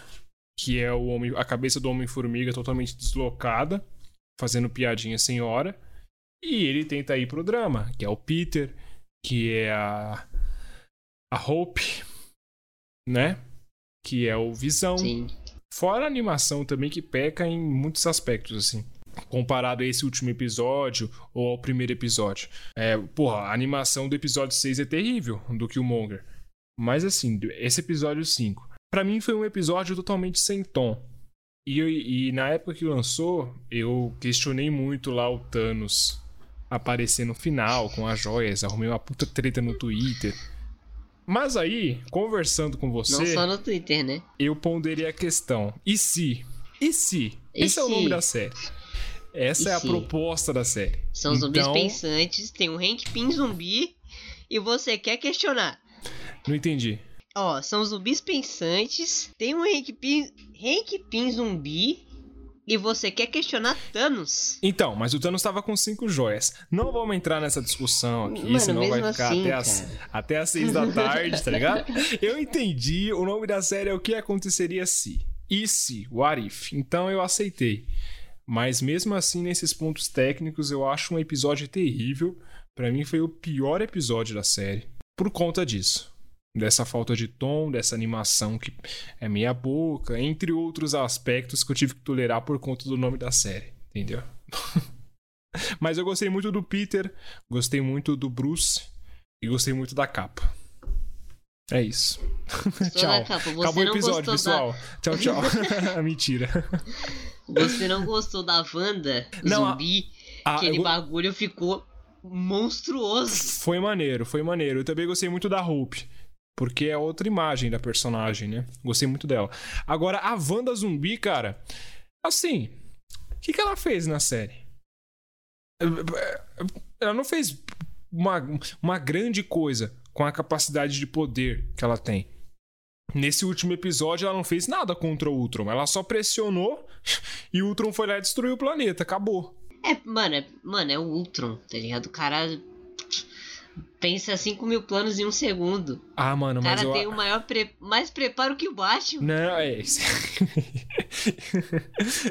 Speaker 1: que é o homem, a cabeça do Homem-Formiga totalmente deslocada, fazendo piadinha sem hora. E ele tenta ir pro drama, que é o Peter, que é a. A Hope, né? Que é o Visão.
Speaker 2: Sim.
Speaker 1: Fora a animação também, que peca em muitos aspectos, assim. Comparado a esse último episódio ou ao primeiro episódio. É, porra, a animação do episódio 6 é terrível, do Killmonger. Mas assim, esse episódio 5. Pra mim foi um episódio totalmente sem tom. E, e na época que lançou, eu questionei muito lá o Thanos aparecer no final com as joias, arrumei uma puta treta no Twitter. Mas aí, conversando com você
Speaker 2: Não só no Twitter, né?
Speaker 1: eu ponderei a questão. E se? E se?
Speaker 2: E
Speaker 1: Esse é o
Speaker 2: se?
Speaker 1: nome da série. Essa
Speaker 2: E
Speaker 1: é a
Speaker 2: se?
Speaker 1: proposta da série.
Speaker 2: São zumbis
Speaker 1: então,
Speaker 2: pensantes, tem um Hank Pym zumbi e você quer questionar.
Speaker 1: Não entendi.
Speaker 2: Ó, são zumbis pensantes, tem um Hank Pym, Hank Pym zumbi e você quer questionar Thanos.
Speaker 1: Então, mas o Thanos estava com cinco joias. Não vamos entrar nessa discussão aqui,
Speaker 2: Mano,
Speaker 1: senão vai ficar
Speaker 2: assim,
Speaker 1: até, as, até as seis da tarde, tá ligado? Eu entendi. O nome da série é O que aconteceria se. E se? What if? Então eu aceitei. Mas mesmo assim, nesses pontos técnicos, eu acho um episódio terrível. Pra mim foi o pior episódio da série. Por conta disso. Dessa falta de tom, dessa animação que é meia boca, entre outros aspectos que eu tive que tolerar por conta do nome da série. Entendeu? Mas eu gostei muito do Peter, gostei muito do Bruce e gostei muito da capa. É isso. Tchau.
Speaker 2: da capa? Você
Speaker 1: Acabou o episódio, pessoal. Tchau, tchau. Mentira.
Speaker 2: Você não gostou da Wanda
Speaker 1: Não, a-
Speaker 2: zumbi?
Speaker 1: Ah,
Speaker 2: Aquele
Speaker 1: eu-
Speaker 2: bagulho ficou monstruoso.
Speaker 1: Foi maneiro, foi maneiro. Eu também gostei muito da Hope. Porque é outra imagem da personagem, né? Gostei muito dela. Agora, a Wanda zumbi, cara. Assim, o que, que ela fez na série? Ela não fez uma, uma grande coisa com a capacidade de poder que ela tem. Nesse último episódio, ela não fez nada contra o Ultron. Ela só pressionou e o Ultron foi lá e destruiu o planeta. Acabou.
Speaker 2: É, mano, é, mano, é o Ultron, tá ligado? O cara pensa 5 mil planos em um segundo.
Speaker 1: Ah, mano,
Speaker 2: O
Speaker 1: mas
Speaker 2: cara
Speaker 1: eu...
Speaker 2: tem o maior pre- mais preparo que o Batman.
Speaker 1: Não, é isso.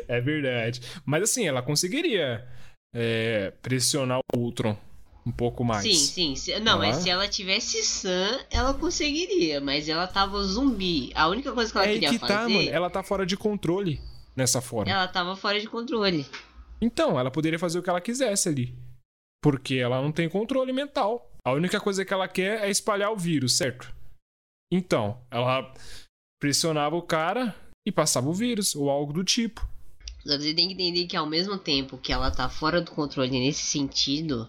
Speaker 1: é verdade. Mas assim, ela conseguiria é, pressionar o Ultron um pouco mais.
Speaker 2: Sim, sim. não,
Speaker 1: Ah.
Speaker 2: mas se ela tivesse sã, ela conseguiria. Mas ela tava zumbi. A única coisa que ela
Speaker 1: é
Speaker 2: queria
Speaker 1: que
Speaker 2: fazer,
Speaker 1: tá, mano. Ela tá fora de controle nessa forma.
Speaker 2: ela tava fora de controle.
Speaker 1: Então, ela poderia fazer o que ela quisesse ali. Porque ela não tem controle mental. A única coisa que ela quer é espalhar o vírus, certo? Então, ela pressionava o cara e passava o vírus, ou algo do tipo.
Speaker 2: Só que você tem que entender que ao mesmo tempo que ela tá fora do controle nesse sentido,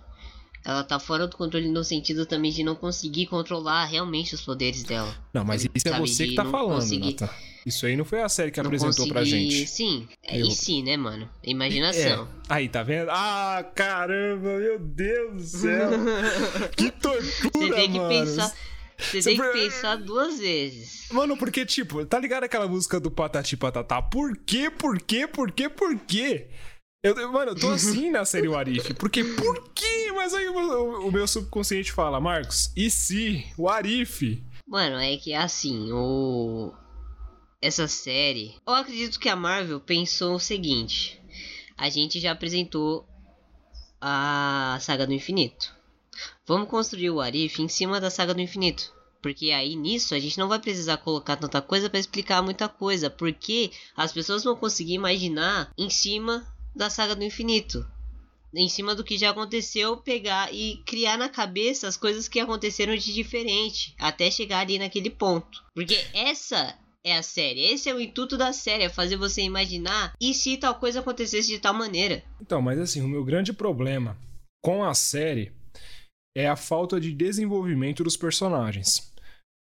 Speaker 2: ela tá fora do controle no sentido também de não conseguir controlar realmente os poderes dela.
Speaker 1: Não, mas isso é você que tá falando,
Speaker 2: conseguir-
Speaker 1: Nathan. Isso aí não foi a série que
Speaker 2: não
Speaker 1: apresentou pra
Speaker 2: conseguir-
Speaker 1: gente.
Speaker 2: Sim, é
Speaker 1: Eu-
Speaker 2: e sim, né, mano? Imaginação.
Speaker 1: É. Aí, tá vendo? Ah, caramba, meu Deus do céu. que tortura,
Speaker 2: Você tem que
Speaker 1: mano.
Speaker 2: pensar. Você tem que pensar duas vezes.
Speaker 1: Mano, porque, tipo, tá ligado aquela música do Patati Patatá? Por quê, por quê, por quê, por quê? Eu, mano, eu tô assim na série Warif. Porque, por quê? Mas aí o, o- o meu subconsciente fala, Marcos, e se? Warif?
Speaker 2: Mano, é que assim, o. essa série, eu acredito que a Marvel pensou o seguinte: a gente já apresentou a saga do infinito. Vamos construir o Arif em cima da saga do infinito. Porque aí nisso a gente não vai precisar colocar tanta coisa para explicar muita coisa. Porque as pessoas vão conseguir imaginar em cima da saga do infinito. Em cima do que já aconteceu, pegar e criar na cabeça as coisas que aconteceram de diferente. Até chegar ali naquele ponto. Porque essa é a série. Esse é o intuito da série, é fazer você imaginar e se tal coisa acontecesse de tal maneira.
Speaker 1: Então, mas assim, o meu grande problema com a série é a falta de desenvolvimento dos personagens.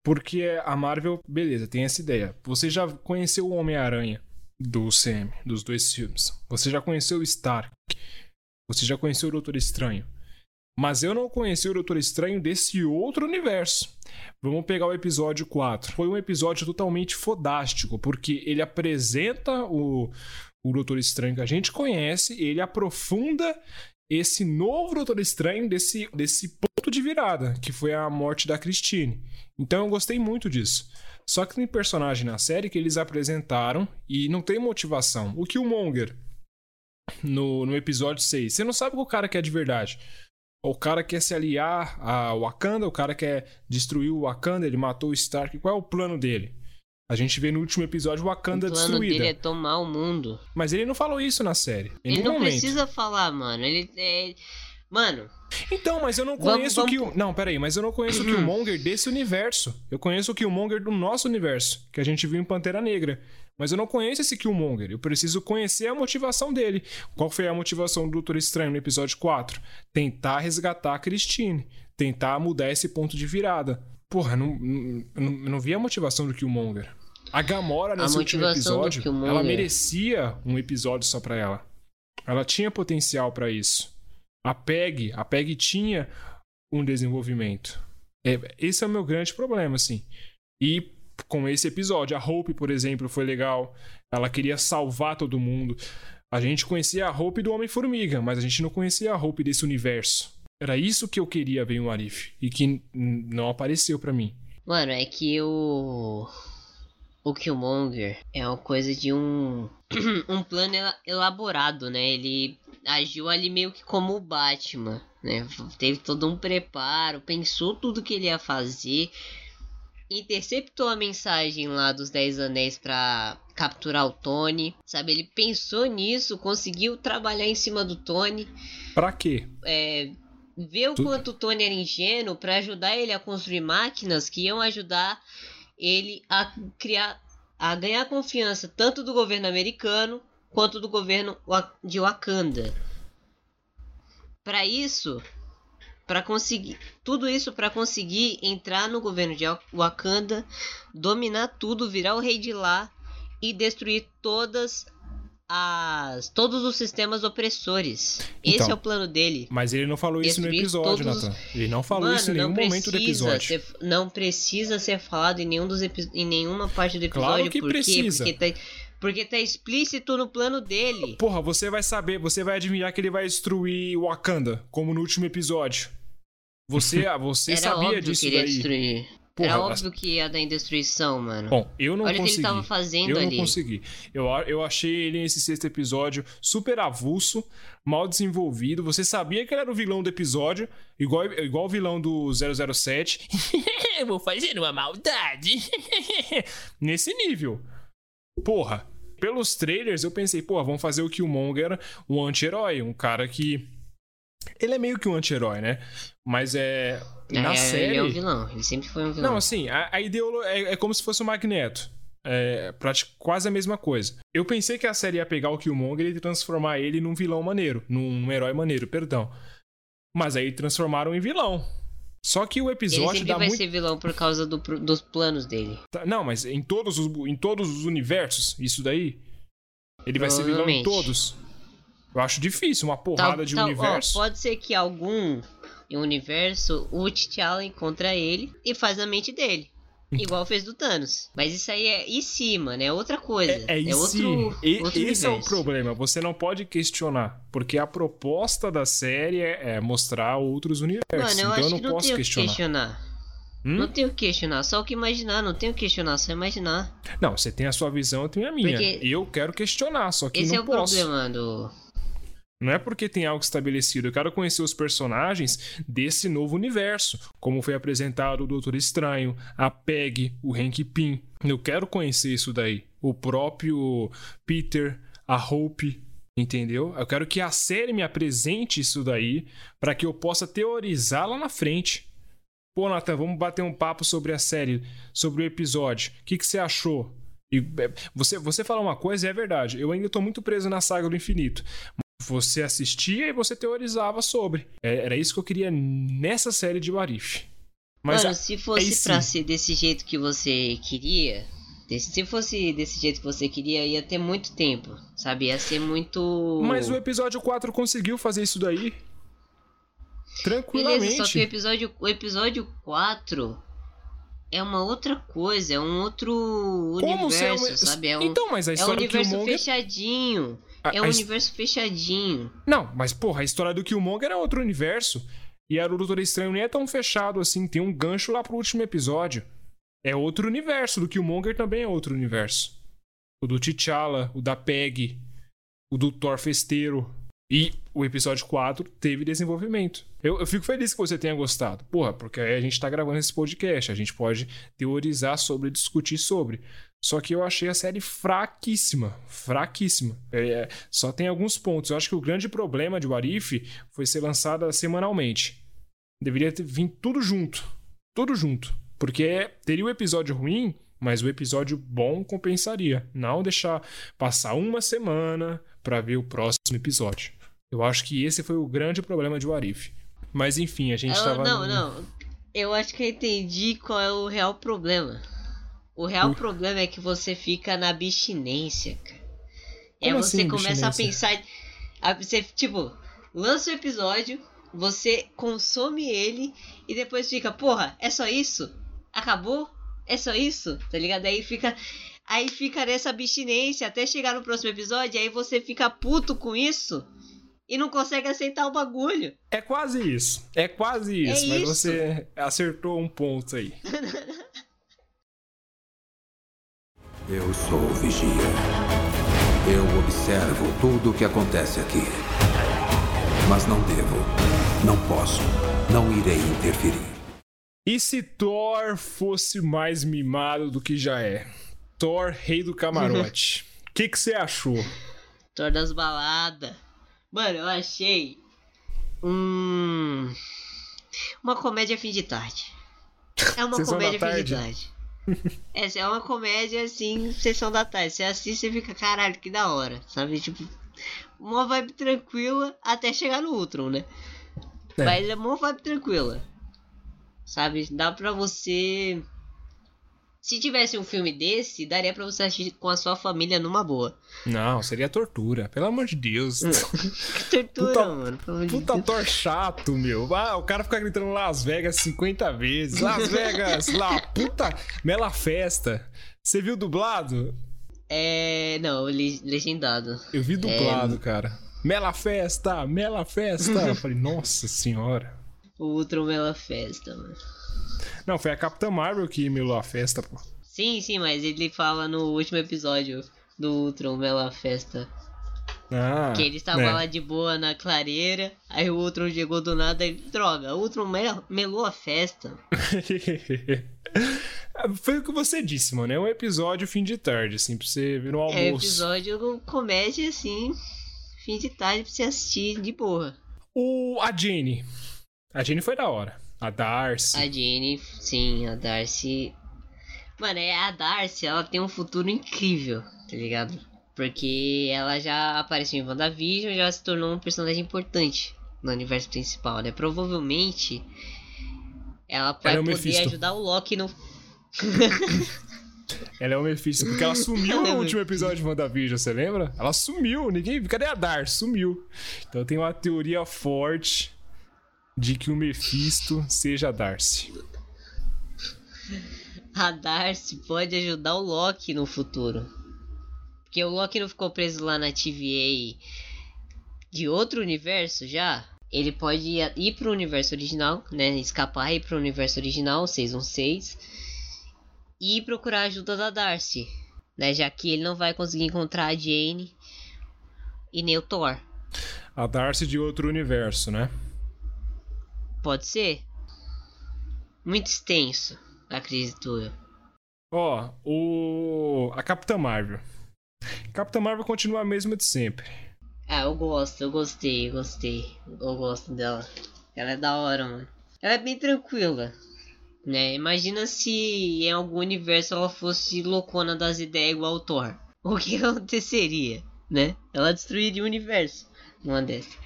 Speaker 1: Porque a Marvel, beleza, tem essa ideia. Você já conheceu o Homem-Aranha do CM, dos dois filmes. Você já conheceu o Stark. Você já conheceu o Doutor Estranho. Mas eu não conheci o Doutor Estranho desse outro universo. Vamos pegar o episódio 4. Foi um episódio totalmente fodástico, porque ele apresenta o, o Doutor Estranho que a gente conhece, ele aprofunda esse novo Doutor Estranho desse, desse ponto de virada, que foi a morte da Christine. Então eu gostei muito disso. Só que tem personagem na série que eles apresentaram e não tem motivação. O Killmonger, no, no episódio 6, você não sabe o cara que é de verdade. O cara quer se aliar a Wakanda, o cara quer destruir o Wakanda, ele matou o Stark. Qual é o plano dele? A gente vê no último episódio Wakanda
Speaker 2: o plano
Speaker 1: destruída.
Speaker 2: dele é tomar o mundo.
Speaker 1: Mas ele não falou isso na série. Em
Speaker 2: Ele não
Speaker 1: momento.
Speaker 2: precisa falar, mano. Ele é. Mano,
Speaker 1: Então, mas eu não
Speaker 2: Vamos-
Speaker 1: conheço o
Speaker 2: vamos-
Speaker 1: Kill... Não, peraí, mas eu não conheço o Killmonger desse universo. Eu conheço o Killmonger do nosso universo, que a gente viu em Pantera Negra. Mas eu não conheço esse Killmonger. Eu preciso conhecer a motivação dele. Qual foi a motivação do Doutor Estranho no episódio 4? Tentar resgatar a Christine. Tentar mudar esse ponto de virada. Porra, não, não, eu não, vi a motivação do Killmonger. A Gamora,
Speaker 2: A
Speaker 1: nesse último
Speaker 2: motivação do
Speaker 1: episódio, ela merecia um episódio só pra ela. Ela tinha potencial pra isso. A PEG, a PEG tinha um desenvolvimento. É, esse é o meu grande problema, assim. E com esse episódio, a Hope, por exemplo, foi legal. Ela queria salvar todo mundo. A gente conhecia a Hope do Homem-Formiga, mas a gente não conhecia a Hope desse universo. Era isso que eu queria ver em Warif e que não apareceu pra mim.
Speaker 2: mano, é que o. O Killmonger é uma coisa de um. um plano ela- elaborado, né? Ele agiu ali meio que como o Batman, né? Teve todo um preparo, pensou tudo que ele ia fazer. Interceptou a mensagem lá dos Dez Anéis pra capturar o Tony, sabe? Ele pensou nisso, conseguiu trabalhar em cima do Tony.
Speaker 1: Pra quê?
Speaker 2: é, ver o
Speaker 1: Tu-
Speaker 2: quanto o Tony era ingênuo para ajudar ele a construir máquinas que iam ajudar ele a criar, a ganhar confiança tanto do governo americano quanto do governo de Wakanda. Para isso, para conseguir tudo isso para conseguir entrar no governo de Wa- Wakanda, dominar tudo, virar o rei de lá e destruir todas as todos os sistemas opressores. Esse
Speaker 1: Então,
Speaker 2: é o plano dele.
Speaker 1: Mas ele não falou isso no episódio,
Speaker 2: todos os-
Speaker 1: Nathan. Ele não falou
Speaker 2: Mano,
Speaker 1: isso em nenhum momento do episódio.
Speaker 2: ser- não precisa ser falado em nenhum dos em nenhuma parte do episódio.
Speaker 1: Claro que
Speaker 2: por quê?
Speaker 1: precisa.
Speaker 2: Porque tá, porque tá explícito no plano dele.
Speaker 1: Porra, você vai saber, você vai adivinhar que ele vai destruir Wakanda, como no último episódio. Você, ah, você
Speaker 2: Era
Speaker 1: sabia disso
Speaker 2: que ele
Speaker 1: daí.
Speaker 2: destruir.
Speaker 1: Porra,
Speaker 2: Era óbvio que ia dar em destruição, mano.
Speaker 1: Bom, eu não
Speaker 2: Olha o que
Speaker 1: consegui.
Speaker 2: ele tava fazendo
Speaker 1: eu não
Speaker 2: ali.
Speaker 1: consegui. Eu, eu achei ele nesse sexto episódio super avulso, mal desenvolvido. Você sabia que ele era o vilão do episódio, igual, igual o vilão do 007. Eu Vou fazer uma maldade. Nesse nível. Porra. Pelos trailers eu pensei, porra, vamos fazer o Killmonger um anti-herói, um cara que. Ele é meio que um anti-herói, né? Mas é. Na
Speaker 2: é,
Speaker 1: série.
Speaker 2: Ele é um vilão. Ele sempre foi um vilão.
Speaker 1: Não, assim, a, a ideologia é, é como se fosse o Magneto. É quase a mesma coisa. Eu pensei que a série ia pegar o Killmonger e transformar ele num vilão maneiro, num herói maneiro, perdão. Mas aí transformaram em vilão. Só que o
Speaker 2: ele
Speaker 1: episódio
Speaker 2: sempre
Speaker 1: dá
Speaker 2: vai
Speaker 1: muito.
Speaker 2: ser vilão por causa do dos planos dele.
Speaker 1: Tá, Não, mas em todos, os, em todos os universos, isso daí. Ele vai ser vilão em todos. Eu acho difícil, uma porrada de
Speaker 2: Tal- ó,
Speaker 1: universo.
Speaker 2: pode ser que algum universo o T'Challa encontra ele e faz a mente dele. Igual fez do Thanos. Mas isso aí é e se, mano. É outra coisa.
Speaker 1: É, é isso.
Speaker 2: outro,
Speaker 1: E-
Speaker 2: outro
Speaker 1: esse é o
Speaker 2: universo.
Speaker 1: problema. Você não pode questionar. Porque a proposta da série é, é mostrar outros universos.
Speaker 2: Mano, eu
Speaker 1: então eu não
Speaker 2: que não
Speaker 1: posso
Speaker 2: tem o que
Speaker 1: questionar.
Speaker 2: questionar.
Speaker 1: Hum?
Speaker 2: Não tem o que questionar, só o que imaginar, não tem o que questionar, só imaginar.
Speaker 1: Não, você tem a sua visão, eu tenho a minha.
Speaker 2: Porque
Speaker 1: Eu quero questionar, só que
Speaker 2: Esse
Speaker 1: não
Speaker 2: é o
Speaker 1: posso.
Speaker 2: problema do.
Speaker 1: Não é porque tem algo estabelecido. Eu quero conhecer os personagens desse novo universo. Como foi apresentado o Doutor Estranho, a Peg, o Hank Pym. Eu quero conhecer isso daí. O próprio Peter, a Hope. Entendeu? Eu quero que a série me apresente isso daí para que eu possa teorizar lá na frente. Pô, Nathan, vamos bater um papo sobre a série, sobre o episódio. O que, que você achou? E, é, você, você falar uma coisa e é verdade. Eu ainda tô muito preso na saga do infinito. Você assistia e você teorizava sobre. É, Era isso que eu queria nessa série de Warif. Mas
Speaker 2: Mano,
Speaker 1: a-
Speaker 2: se
Speaker 1: aí
Speaker 2: fosse pra ser desse jeito que você queria. Se fosse desse jeito que você queria, ia ter muito tempo, sabe? Ia ser muito.
Speaker 1: Mas o episódio 4 conseguiu fazer isso daí. Tranquilamente.
Speaker 2: Beleza, só que o episódio, o episódio 4 é uma outra coisa, é um outro
Speaker 1: Como é
Speaker 2: universo,
Speaker 1: um-
Speaker 2: sabe? É um,
Speaker 1: Então, mas a
Speaker 2: é um
Speaker 1: história
Speaker 2: universo
Speaker 1: Killmonger...
Speaker 2: fechadinho.
Speaker 1: A-
Speaker 2: É um universo fechadinho.
Speaker 1: Não, mas porra, a história do Killmonger é outro universo. E a do Doutor Estranho nem é tão fechado assim, tem um gancho lá pro último episódio. É outro universo, do Killmonger também é outro universo. O do T'Challa, o da Peg, o do Thor Festeiro. E o episódio 4 teve desenvolvimento. Eu, eu fico feliz que você tenha gostado. Porra, porque aí a gente tá gravando esse podcast, a gente pode teorizar sobre, discutir sobre. Só que eu achei a série fraquíssima. Fraquíssima. É, é, só tem alguns pontos. Eu acho que o grande problema de Warif foi ser lançada semanalmente. Deveria ter vindo tudo junto. Tudo junto. Porque teria o episódio ruim, mas o episódio bom compensaria. Não deixar passar uma semana pra ver o próximo episódio. Eu acho que esse foi o grande problema de Warif. Mas enfim, a gente
Speaker 2: Eu-
Speaker 1: tava.
Speaker 2: não,
Speaker 1: no-
Speaker 2: não. Eu acho que eu entendi qual é o real problema. O real
Speaker 1: O-
Speaker 2: problema é que você fica na abstinência, cara. É
Speaker 1: Como
Speaker 2: você
Speaker 1: assim,
Speaker 2: começa a pensar. a- Você, tipo, lança o episódio, você consome ele e depois fica, porra, é só isso? Acabou? É só isso? Tá ligado? Aí fica. Aí fica nessa abstinência até chegar no próximo episódio, aí você fica puto com isso e não consegue aceitar o bagulho.
Speaker 1: É quase isso. É quase
Speaker 2: É
Speaker 1: isso, mas
Speaker 2: isso.
Speaker 1: você acertou um ponto aí.
Speaker 6: Eu sou o Vigia. Eu observo tudo o que acontece aqui. Mas não devo, não posso, não irei interferir.
Speaker 1: E se Thor fosse mais mimado do que já é? Thor, rei do camarote. O que que você achou?
Speaker 2: Thor das baladas. Mano, eu achei um uma comédia fim de tarde. É uma
Speaker 1: Sessão
Speaker 2: comédia fim de
Speaker 1: tarde?
Speaker 2: tarde. Essa é uma comédia assim, sessão da tarde. Você assiste e fica, caralho, que da hora, sabe? Tipo, uma vibe tranquila até chegar no Ultron, né?
Speaker 1: É.
Speaker 2: Mas é uma vibe tranquila. Sabe? Dá pra você. Se tivesse um filme desse, daria pra você assistir com a sua família numa boa.
Speaker 1: Não, seria tortura. Pelo amor de Deus.
Speaker 2: Que tortura,
Speaker 1: Puta-
Speaker 2: mano. de
Speaker 1: Puta
Speaker 2: Deus.
Speaker 1: Thor chato, meu. Ah, o cara fica gritando Las Vegas 50 vezes. Las Vegas, lá, puta, mela festa. Você viu dublado?
Speaker 2: É. Não, le- legendado.
Speaker 1: Eu vi
Speaker 2: É.
Speaker 1: dublado, cara. Mela festa, mela festa. Eu falei, nossa senhora.
Speaker 2: O Ultron Mela Festa, mano.
Speaker 1: Não, foi a Capitã Marvel que melou a festa, pô.
Speaker 2: Sim, sim, mas ele fala no último episódio do Ultron Mela Festa.
Speaker 1: Ah,
Speaker 2: que ele estava
Speaker 1: né.
Speaker 2: lá de boa na clareira, aí o Ultron chegou do nada e. Droga, o Ultron mel- melou a festa.
Speaker 1: Foi o que você disse, mano. É um episódio fim de tarde, assim, pra você ver no almoço.
Speaker 2: É episódio comédia assim. Fim de tarde pra você assistir de boa.
Speaker 1: O, a Jane. A Jane foi da hora. A Darcy.
Speaker 2: A Jenny, sim, a Darcy. Mano, é a Darcy, ela tem um futuro incrível, tá ligado? Porque ela já apareceu em WandaVision, já se tornou um personagem importante no universo principal, né? Provavelmente ela vai
Speaker 1: Ela é
Speaker 2: poder
Speaker 1: Mephisto.
Speaker 2: ajudar o Loki no.
Speaker 1: Ela é o Mephisto, porque ela sumiu
Speaker 2: é
Speaker 1: no último episódio de WandaVision, você lembra? Ela sumiu, ninguém. Cadê a Darcy? Sumiu. Então tem uma teoria forte de que o Mephisto seja a Darcy.
Speaker 2: A Darcy pode ajudar o Loki no futuro. Porque o Loki não ficou preso lá na TVA de outro universo já? ele pode ir, ir pro universo original, né? Escapar e ir pro universo original, 616. E procurar a ajuda da Darcy, né? Já que ele não vai conseguir encontrar a Jane e nem o Thor.
Speaker 1: A Darcy de outro universo, né?
Speaker 2: Pode ser. Muito extenso, acredito eu.
Speaker 1: Ó, o. A Capitã Marvel. Capitã Marvel continua a mesma de sempre.
Speaker 2: Ah, eu gosto, eu gostei, gostei. Eu gosto dela. Ela é da hora, mano. Ela é bem tranquila. Né? Imagina se em algum universo ela fosse loucona das ideias igual o Thor. O que aconteceria, né? Ela destruiria o universo numa dessa.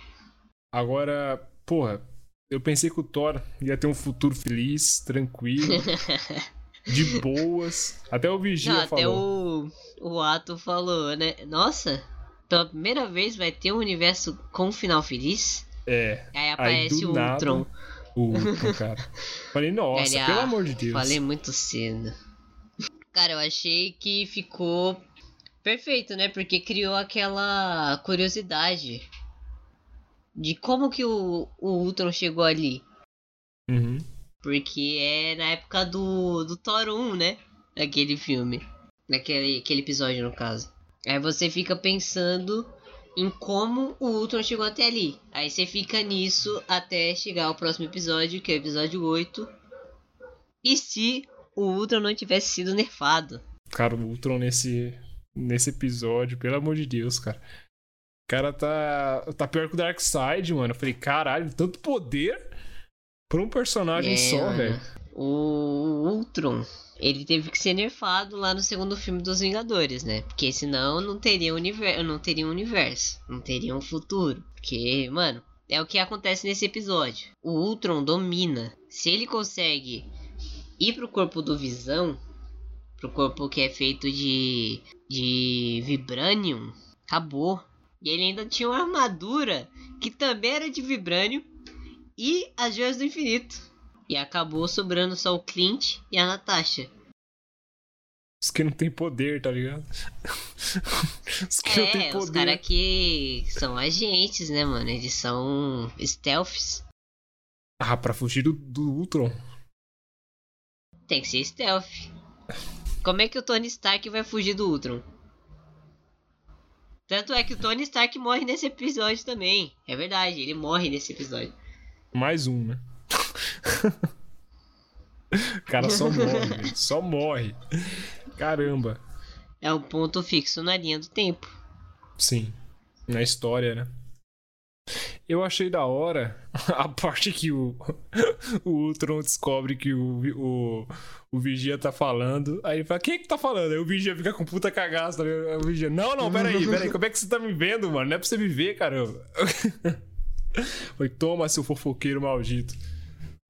Speaker 1: Agora, porra, eu pensei que o Thor ia ter um futuro feliz, tranquilo, de boas. Até o Vigia
Speaker 2: Não, até
Speaker 1: falou.
Speaker 2: o, o Ato falou, né? Nossa, pela primeira vez vai ter um universo com um final feliz.
Speaker 1: É.
Speaker 2: Aí
Speaker 1: Aí
Speaker 2: aparece
Speaker 1: do
Speaker 2: o
Speaker 1: nada,
Speaker 2: Ultron.
Speaker 1: o Ultron, cara. Falei, nossa,
Speaker 2: Ele,
Speaker 1: pelo
Speaker 2: ah,
Speaker 1: amor de Deus.
Speaker 2: Falei muito cedo. Cara, eu achei que ficou perfeito, né? Porque criou aquela curiosidade de como que o, o Ultron chegou ali.
Speaker 1: Uhum.
Speaker 2: Porque é na época do, do Thor 1, né? Daquele filme. Naquele aquele episódio, no caso. Aí você fica pensando em como o Ultron chegou até ali. Aí você fica nisso até chegar ao próximo episódio, que é o episódio 8. E se o Ultron não tivesse sido nerfado?
Speaker 1: Cara, o Ultron nesse, nesse episódio, pelo amor de Deus, cara. O cara tá, tá pior que o Darkseid, mano. Eu falei, caralho, tanto poder pra um personagem
Speaker 2: É,
Speaker 1: só, velho.
Speaker 2: O Ultron, ele teve que ser nerfado lá no segundo filme dos Vingadores, né? Porque senão não teria universo, não teria um universo, não teria um futuro. Porque, mano, é o que acontece nesse episódio. O Ultron domina. Se ele consegue ir pro corpo do Visão, pro corpo que é feito de de vibranium, acabou. E ele ainda tinha uma armadura que também era de vibranium e as joias do infinito. E acabou sobrando só o Clint e a Natasha.
Speaker 1: Os que não tem poder, tá ligado? Os que não tem
Speaker 2: É, os
Speaker 1: poder.
Speaker 2: caras que são agentes, né, mano? Eles são stealths.
Speaker 1: Ah, pra fugir do, do Ultron.
Speaker 2: Tem que ser stealth. Como é que o Tony Stark vai fugir do Ultron? Tanto é que o Tony Stark morre nesse episódio também. É verdade, ele morre nesse episódio.
Speaker 1: Mais um, né? o cara só morre. Só morre. Caramba.
Speaker 2: É um ponto fixo na linha do tempo.
Speaker 1: Sim. Na história, né? Eu achei da hora a parte que o, o Ultron descobre que o, o, o Vigia tá falando. Aí ele fala, quem é que tá falando? Aí o Vigia fica com puta cagaço. Tá o Vigia, não, não, peraí, peraí. Como é que você tá me vendo, mano? Não é pra você me ver, caramba. Foi, toma, seu fofoqueiro maldito.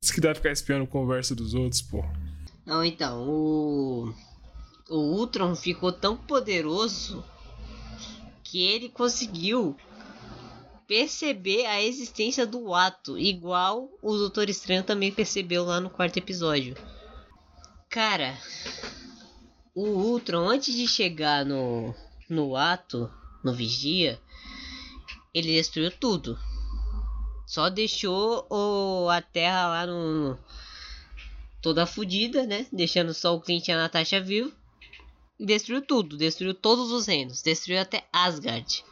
Speaker 1: Isso que dá ficar espiando conversa dos outros, pô.
Speaker 2: Não, então, o. O Ultron ficou tão poderoso que ele conseguiu perceber a existência do ato, igual o Doutor Estranho também percebeu lá no quarto episódio. Cara, o Ultron, antes de chegar no, no ato, no Vigia, ele destruiu tudo. Só deixou o, a Terra lá no, toda fodida, né? Deixando só o Clint e a Natasha vivos. E destruiu tudo, destruiu todos os reinos, destruiu até Asgard.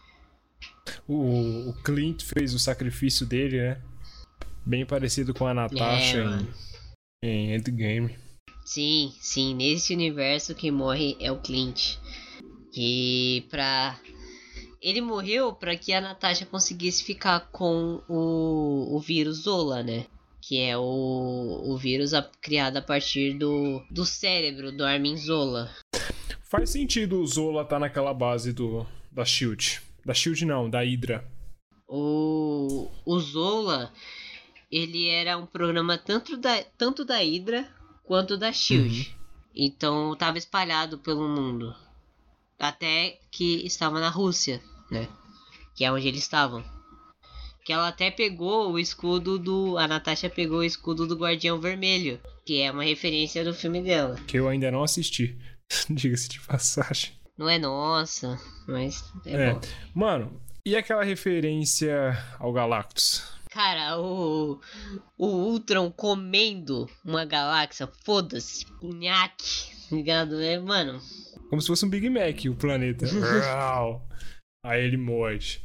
Speaker 1: O, o Clint fez o sacrifício dele, né? Bem parecido com a Natasha
Speaker 2: É,
Speaker 1: em, em Endgame.
Speaker 2: Sim, sim, nesse universo quem morre é o Clint. E pra. Ele morreu para que a Natasha conseguisse ficar com o, o vírus Zola, né? Que é o, o vírus a- criado a partir do, do cérebro do Armin Zola.
Speaker 1: Faz sentido o Zola tá naquela base do da Shield. Da Shield não, da Hydra.
Speaker 2: O, o Zola, ele era um programa tanto da, tanto da Hydra quanto da SHIELD. Então tava espalhado pelo mundo. Até que estava na Rússia, né? Que é onde eles estavam. Que ela até pegou o escudo do. A Natasha pegou o escudo do Guardião Vermelho. Que é uma referência do filme dela.
Speaker 1: Que eu ainda não assisti. Diga-se de passagem.
Speaker 2: Não é nossa, mas é,
Speaker 1: É.
Speaker 2: bom.
Speaker 1: Mano, e aquela referência ao Galactus?
Speaker 2: Cara, o, o Ultron comendo uma galáxia, foda-se, nhaque, ligado? É, mano,
Speaker 1: Como se fosse um Big Mac, o planeta. Aí ele morde.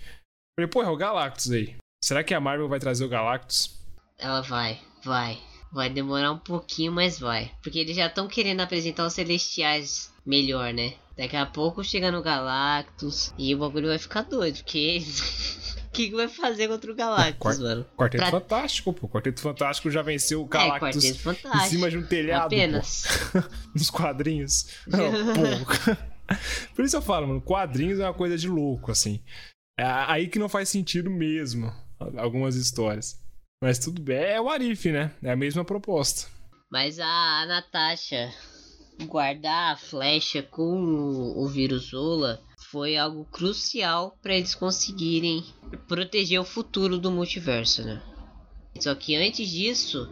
Speaker 1: Falei, pô, é o Galactus aí. Será que a Marvel vai trazer o Galactus?
Speaker 2: ela vai, vai. Vai demorar um pouquinho, mas vai. Porque eles já estão querendo apresentar os Celestiais melhor, né? Daqui a pouco chega no Galactus e o bagulho vai ficar doido, porque o que, que vai fazer contra o Galactus,
Speaker 1: Quar-
Speaker 2: mano?
Speaker 1: Quarteto
Speaker 2: Pra-
Speaker 1: Fantástico, pô. Quarteto Fantástico já venceu o
Speaker 2: É,
Speaker 1: Galactus
Speaker 2: Fantástico.
Speaker 1: em cima de um telhado,
Speaker 2: Apenas.
Speaker 1: Nos quadrinhos. Não. Por isso eu falo, mano, quadrinhos é uma coisa de louco, assim. É aí que não faz sentido mesmo, algumas histórias. Mas tudo bem, é o Arif, né? É a mesma proposta.
Speaker 2: Mas a Natasha guardar a flecha com o, vírus Zola foi algo crucial para eles conseguirem proteger o futuro do multiverso, né? Só que antes disso,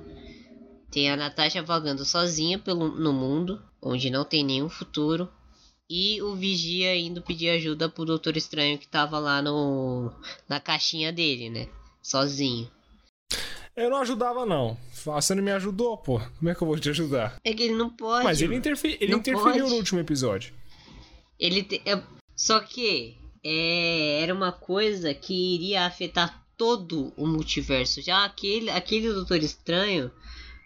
Speaker 2: tem a Natasha vagando sozinha pelo, no mundo, onde não tem nenhum futuro. E o Vigia indo pedir ajuda pro Doutor Estranho que tava lá no na caixinha dele, né? Sozinho.
Speaker 1: Eu não ajudava, não. Você não me ajudou, pô. Como é que eu vou te ajudar?
Speaker 2: É que ele não pode.
Speaker 1: Mas ele, interfe- ele interferiu
Speaker 2: pode.
Speaker 1: no último episódio.
Speaker 2: Ele te- só que é, era uma coisa que iria afetar todo o multiverso. Já aquele, aquele Doutor Estranho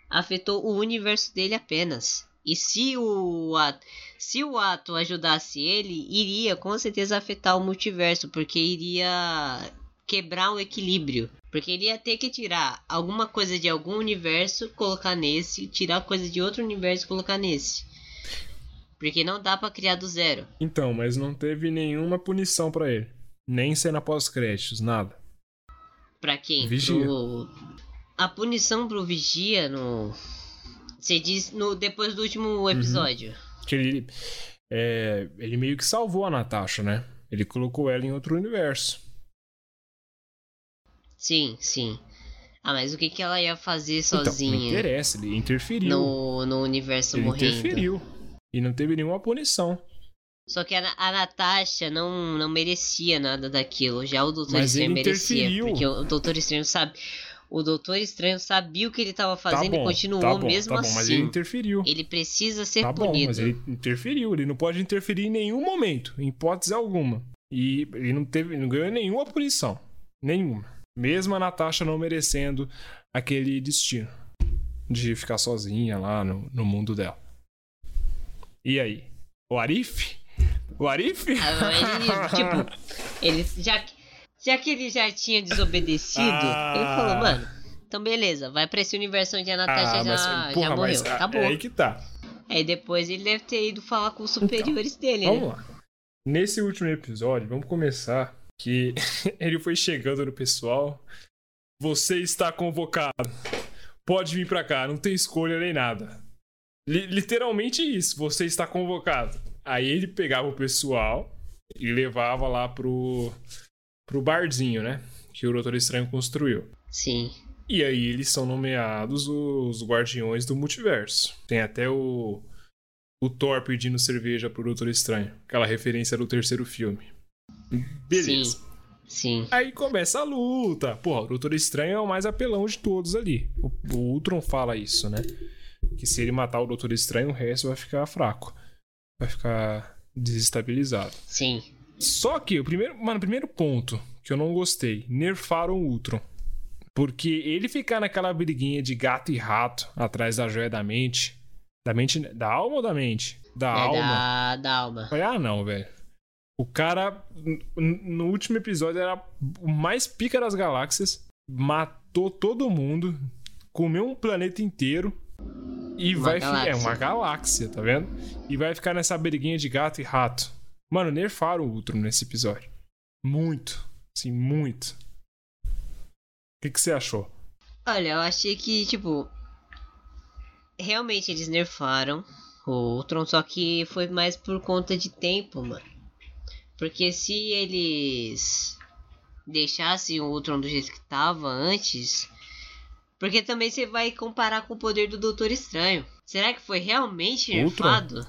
Speaker 2: afetou o universo dele apenas. E se o ato, se o ato ajudasse ele, iria com certeza afetar o multiverso, porque iria quebrar o equilíbrio. Porque ele ia ter que tirar alguma coisa de algum universo, colocar nesse, tirar coisa de outro universo colocar nesse. Porque não dá pra criar do zero.
Speaker 1: Então, mas não teve nenhuma punição pra ele. Nem cena pós-créditos, nada.
Speaker 2: Pra quem?
Speaker 1: Vigia.
Speaker 2: Pro... A punição pro Vigia no. Você diz no depois do
Speaker 1: Uhum.
Speaker 2: último episódio.
Speaker 1: Que ele, é, ele meio que salvou a Natasha, né? Ele colocou ela em outro universo.
Speaker 2: Sim, sim. Ah, mas o que, que ela ia fazer
Speaker 1: Então, não
Speaker 2: sozinha
Speaker 1: interessa, ele interferiu.
Speaker 2: no, no universo
Speaker 1: ele
Speaker 2: morrendo?
Speaker 1: interferiu. E não teve nenhuma punição.
Speaker 2: Só que a, a Natasha não, não merecia nada daquilo. Já o Doutor
Speaker 1: Mas
Speaker 2: Estranho merecia.
Speaker 1: interferiu.
Speaker 2: Porque o Doutor Estranho sabe. O Doutor Estranho sabia o que ele tava
Speaker 1: Tá
Speaker 2: fazendo
Speaker 1: bom,
Speaker 2: e continuou
Speaker 1: tá bom,
Speaker 2: mesmo
Speaker 1: tá bom,
Speaker 2: assim.
Speaker 1: mas ele interferiu.
Speaker 2: Ele precisa ser
Speaker 1: Tá bom,
Speaker 2: punido.
Speaker 1: mas ele interferiu. Ele não pode interferir em nenhum momento, em hipótese alguma. E ele não teve, não ganhou nenhuma punição. Nenhuma. Mesmo a Natasha não merecendo aquele destino de ficar sozinha lá no, no mundo dela. E aí? O Arif? O Arif?
Speaker 2: Ah, Ele, tipo, ele já, que- já que ele já tinha desobedecido,
Speaker 1: Ah.
Speaker 2: ele falou, mano, então beleza, vai pra esse universo onde a Natasha já, já morreu.
Speaker 1: mas, ah,
Speaker 2: Acabou.
Speaker 1: É aí que tá.
Speaker 2: Aí depois ele deve ter ido falar com os superiores dele,
Speaker 1: Vamos
Speaker 2: né?
Speaker 1: lá. Nesse último episódio, vamos começar que ele foi chegando no pessoal. Você está convocado. Pode vir pra cá, não tem escolha nem nada. Li- literalmente isso, você está convocado. Aí ele pegava o pessoal e levava lá pro pro barzinho, né? Que o Doutor Estranho construiu.
Speaker 2: Sim.
Speaker 1: E aí eles são nomeados os Guardiões do Multiverso. Tem até o o Thor pedindo cerveja pro Doutor Estranho, aquela referência do terceiro filme. Beleza.
Speaker 2: Sim. Sim.
Speaker 1: Aí começa a luta. Pô, o Doutor Estranho é o mais apelão de todos ali. O, o Ultron fala isso, né? Que se ele matar o Doutor Estranho, o resto vai ficar fraco. Vai ficar desestabilizado.
Speaker 2: Sim.
Speaker 1: Só que o primeiro, mano, o primeiro ponto que eu não gostei, nerfaram o Ultron. Porque ele ficar naquela briguinha de gato e rato atrás da joia da mente, da mente, da alma ou da mente? Da
Speaker 2: é
Speaker 1: alma.
Speaker 2: da, da alma.
Speaker 1: Falei, ah, não, velho. O cara, no último episódio, era o mais pica das galáxias, matou todo mundo, comeu um planeta inteiro e
Speaker 2: Uma
Speaker 1: vai É
Speaker 2: galáxia.
Speaker 1: uma galáxia, tá vendo? E vai ficar nessa briguinha de gato e rato. Mano, nerfaram o Ultron nesse episódio. Muito. Assim, muito. O que, que você achou?
Speaker 2: Olha, eu achei que, tipo. Realmente eles nerfaram o Ultron, só que foi mais por conta de tempo, mano. Porque se eles deixassem o Ultron do jeito que tava antes. Porque também você vai comparar com o poder do Doutor Estranho. Será que foi realmente nerfado?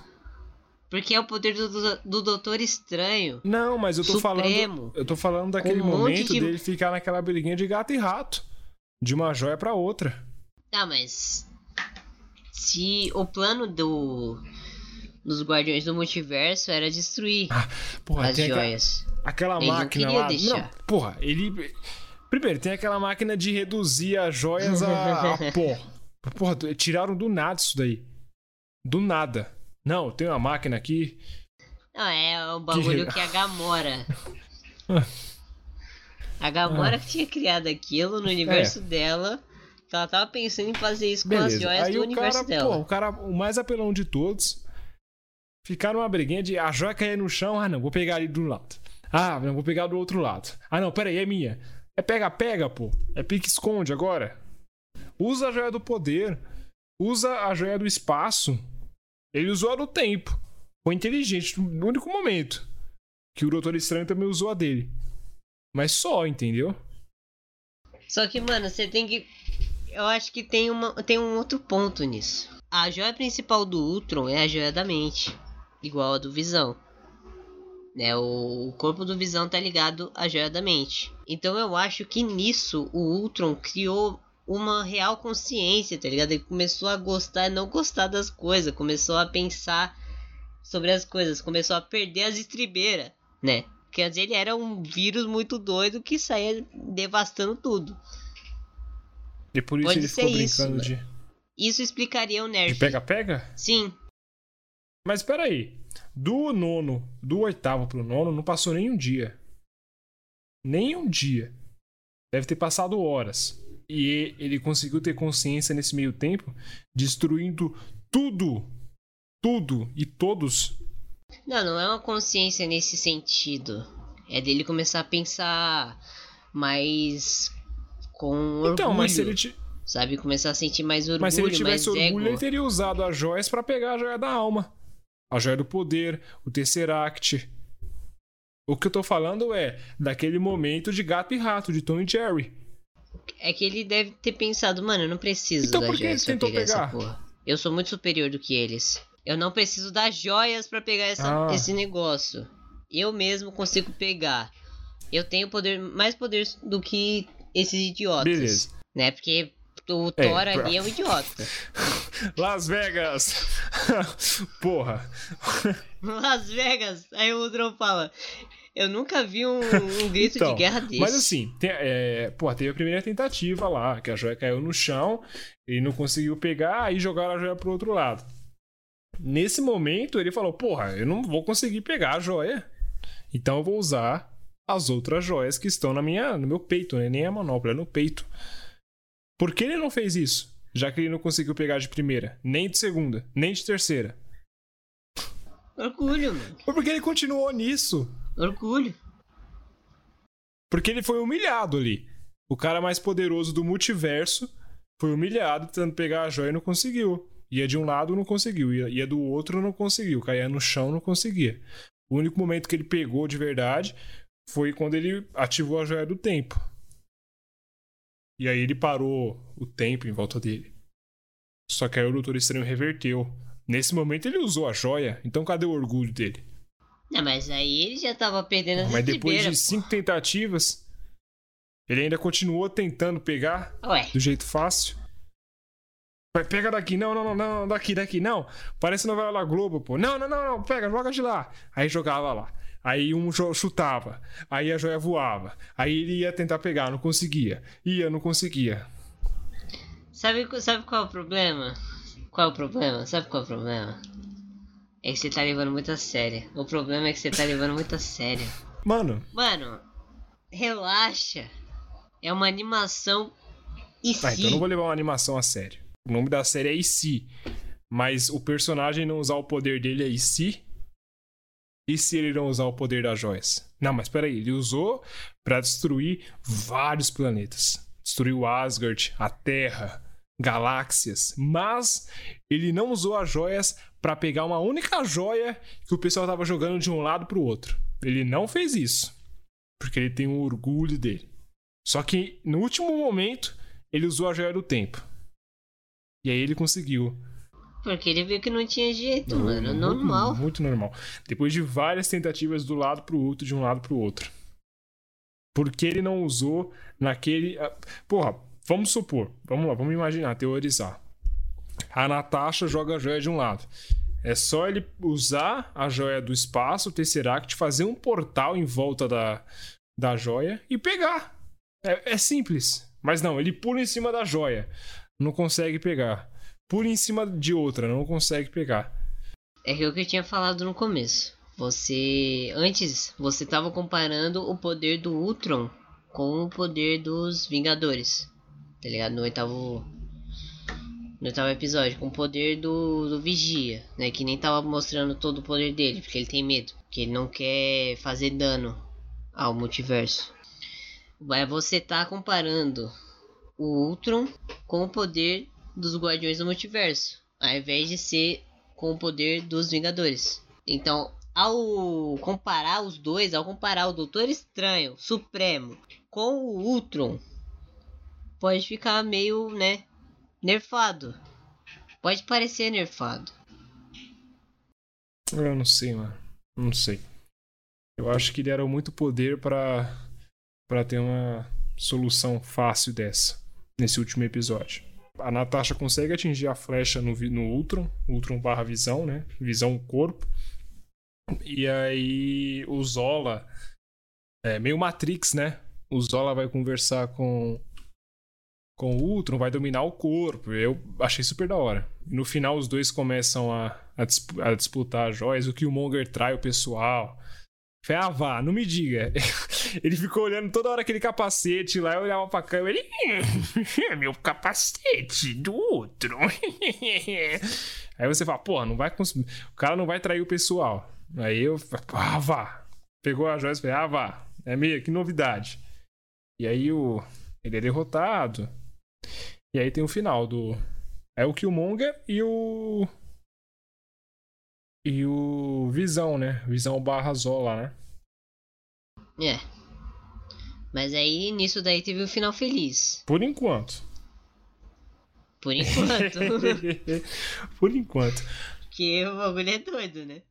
Speaker 2: Porque é o poder do, do, do Doutor Estranho.
Speaker 1: Não, mas eu tô
Speaker 2: Supremo.
Speaker 1: falando. Eu tô falando daquele
Speaker 2: um
Speaker 1: momento
Speaker 2: de-
Speaker 1: dele ficar naquela briguinha de gato e rato. de uma joia pra outra.
Speaker 2: Tá, mas. Se o plano do. Dos Guardiões do Multiverso era destruir
Speaker 1: Porra,
Speaker 2: as
Speaker 1: tem aquela,
Speaker 2: joias.
Speaker 1: aquela
Speaker 2: Ele não
Speaker 1: máquina
Speaker 2: queria
Speaker 1: lá.
Speaker 2: deixar.
Speaker 1: Não, porra, ele. Primeiro, tem aquela máquina de reduzir as joias a, a pó. Porra, tiraram do nada isso daí. Do nada. Não, tem uma máquina aqui.
Speaker 2: Não, é o bagulho
Speaker 1: Que-
Speaker 2: que, a Gamora. A Gamora que tinha criado aquilo no universo dela. Que ela tava pensando em fazer isso com as
Speaker 1: Beleza.
Speaker 2: joias
Speaker 1: Aí
Speaker 2: do
Speaker 1: o
Speaker 2: universo
Speaker 1: cara,
Speaker 2: dela.
Speaker 1: pô, o cara, o mais apelão de todos, ficaram uma briguinha de a joia cair no chão. Ah, não, vou pegar ali do lado. Ah, não, vou pegar do outro lado. Ah, não, peraí, é minha. É pega-pega, pô. É pique-esconde agora. Usa a joia do poder. Usa a joia do espaço. Ele usou a do tempo. Foi inteligente no único momento. Que o Doutor Estranho também usou a dele. Mas só, entendeu?
Speaker 2: Só que, mano, você tem que. Eu acho que tem, uma, tem um outro ponto nisso. A joia principal do Ultron é a joia da mente. Igual a do Visão. Né, o, corpo do Visão tá ligado à joia da mente. Então eu acho que nisso o Ultron criou uma real consciência, tá ligado? Ele começou a gostar e não gostar das coisas. Começou a pensar sobre as coisas. Começou a perder as estribeiras, né? Porque antes ele era um vírus muito doido que saía devastando tudo.
Speaker 1: E por isso
Speaker 2: Pode
Speaker 1: ele ficou
Speaker 2: isso,
Speaker 1: brincando
Speaker 2: mano.
Speaker 1: de,
Speaker 2: Isso explicaria o
Speaker 1: de
Speaker 2: nerf.
Speaker 1: pega-pega?
Speaker 2: Sim,
Speaker 1: Mas peraí. Do nono, do oitavo pro nono, não passou nem um dia. Nem um dia. Deve ter passado horas. E ele conseguiu ter consciência nesse meio tempo, destruindo tudo. Tudo e todos.
Speaker 2: Não, não é uma consciência nesse sentido. É dele começar a pensar mais com orgulho.
Speaker 1: Então, mas se ele, ti-
Speaker 2: Sabe? Começar a sentir mais orgulho,
Speaker 1: mas se ele tivesse orgulho,
Speaker 2: ego.
Speaker 1: ele teria usado as joias pra pegar a joia da alma. A joia do poder, o Tesseract. O que eu tô falando é daquele momento de gato e rato, de Tom e Jerry.
Speaker 2: É que ele deve ter pensado, mano, eu não preciso
Speaker 1: Então
Speaker 2: das
Speaker 1: por que
Speaker 2: joias pra
Speaker 1: tentou
Speaker 2: pegar essa
Speaker 1: pegar?
Speaker 2: porra. Eu sou muito superior do que eles. Eu não preciso das joias pra pegar essa,
Speaker 1: Ah.
Speaker 2: esse negócio. Eu mesmo consigo pegar. Eu tenho poder, mais poder do que esses idiotas.
Speaker 1: Beleza.
Speaker 2: Né? Porque o
Speaker 1: É,
Speaker 2: Thor
Speaker 1: pra-
Speaker 2: ali é um idiota.
Speaker 1: Las Vegas! Porra.
Speaker 2: Las Vegas, aí o Ultron fala. Eu nunca vi um, um grito
Speaker 1: Então,
Speaker 2: de guerra desse.
Speaker 1: Mas assim, tem, é, pô, teve a primeira tentativa lá, que a joia caiu no chão, ele não conseguiu pegar, aí jogaram a joia pro outro lado. Nesse momento, ele falou: Porra, eu não vou conseguir pegar a joia. Então eu vou usar as outras joias que estão na minha, no meu peito, né? Nem a manopla, é no peito. Por que ele não fez isso? Já que ele não conseguiu pegar de primeira, nem de segunda, nem de terceira.
Speaker 2: Orgulho, mano.
Speaker 1: Foi porque ele continuou nisso.
Speaker 2: Orgulho.
Speaker 1: Porque ele foi humilhado ali. O cara mais poderoso do multiverso foi humilhado tentando pegar a joia e não conseguiu. Ia de um lado, não conseguiu. Ia, ia do outro, não conseguiu. Caía no chão, não conseguia. O único momento que ele pegou de verdade foi quando ele ativou a joia do tempo. E aí ele parou o tempo em volta dele. Só que aí o Doutor Estranho reverteu. Nesse momento ele usou a joia, então cadê o orgulho dele?
Speaker 2: Não, mas aí ele já tava perdendo as
Speaker 1: Mas depois de cinco tentativas, ele ainda continuou tentando pegar.
Speaker 2: Ué,
Speaker 1: do jeito fácil. Vai, pega daqui, não, não, não, não, daqui, daqui, não. Parece novela da Globo, pô. Não, não, não, não, pega, joga de lá. Aí jogava lá. Aí um chutava. Aí a joia voava. Aí ele ia tentar pegar, não conseguia. Ia, não conseguia.
Speaker 2: sabe, sabe qual é o problema? Qual é o problema? Sabe qual é o problema? É que você tá levando muito a sério. O problema é que você tá levando muito a sério.
Speaker 1: Mano,
Speaker 2: Mano, relaxa. É uma animação e
Speaker 1: tá, então eu não vou levar uma animação a sério. O nome da série é IC. Mas o personagem não usar o poder dele é IC. E se ele não usar o poder das joias? Não, mas peraí, ele usou pra destruir vários planetas. Destruiu Asgard, a Terra, galáxias. Mas ele não usou as joias pra pegar uma única joia que o pessoal tava jogando de um lado pro outro. Ele não fez isso. Porque ele tem o orgulho dele. Só que no último momento, ele usou a joia do tempo. E aí ele conseguiu.
Speaker 2: Porque ele viu que não tinha jeito,
Speaker 1: Não,
Speaker 2: mano.
Speaker 1: muito-
Speaker 2: Normal.
Speaker 1: Muito normal. Depois de várias tentativas do lado pro outro, de um lado pro outro. Porque ele não usou naquele. ah, Porra, vamos supor, vamos lá, vamos imaginar, teorizar. A Natasha joga a joia de um lado. É só ele usar a joia do espaço, o Tesseract, fazer um portal em volta da, da joia e pegar. É, é simples. Mas não, ele pula em cima da joia. Não consegue pegar. Pula em cima de outra, não consegue pegar.
Speaker 2: É é o que eu tinha falado no começo. Você. Antes, você estava comparando o poder do Ultron com o poder dos Vingadores. Tá ligado? No oitavo. No oitavo episódio, com o poder do, do Vigia, né? Que nem tava mostrando todo o poder dele, porque ele tem medo. Que ele não quer fazer dano ao multiverso. Mas você tá comparando o Ultron com o poder dos Guardiões do Multiverso, ao invés de ser com o poder dos Vingadores. Então, ao comparar os dois, ao comparar o Doutor Estranho Supremo com o Ultron, pode ficar meio, né, nerfado. Pode parecer nerfado.
Speaker 1: Eu não sei, mano. Não sei. Eu acho que deram muito poder para para ter uma solução fácil dessa nesse último episódio. A Natasha consegue atingir a flecha no, no Ultron, Ultron barra visão, né? Visão corpo. E aí o Zola, é meio Matrix, né? O Zola vai conversar com com o Ultron, vai dominar o corpo. Eu achei super da hora. No final os dois começam a, a, disp a disputar joias, o Killmonger trai o pessoal. Falei, ah, vá, não me diga. Ele ficou olhando toda hora aquele capacete lá, eu olhava pra câmera ele. Meu capacete do outro. Aí você fala, porra, não vai consumir. O cara não vai trair o pessoal. Aí eu, ah, vá. Pegou a joia e falei, ah, vá. É meio, que novidade. E aí o. Ele é derrotado. E aí tem o final do. É o Killmonger e o e o Visão, né? Visão barra Zola, né?
Speaker 2: É. Mas aí nisso daí teve um final feliz.
Speaker 1: Por enquanto.
Speaker 2: Por enquanto.
Speaker 1: Por enquanto.
Speaker 2: Porque o bagulho é doido, né?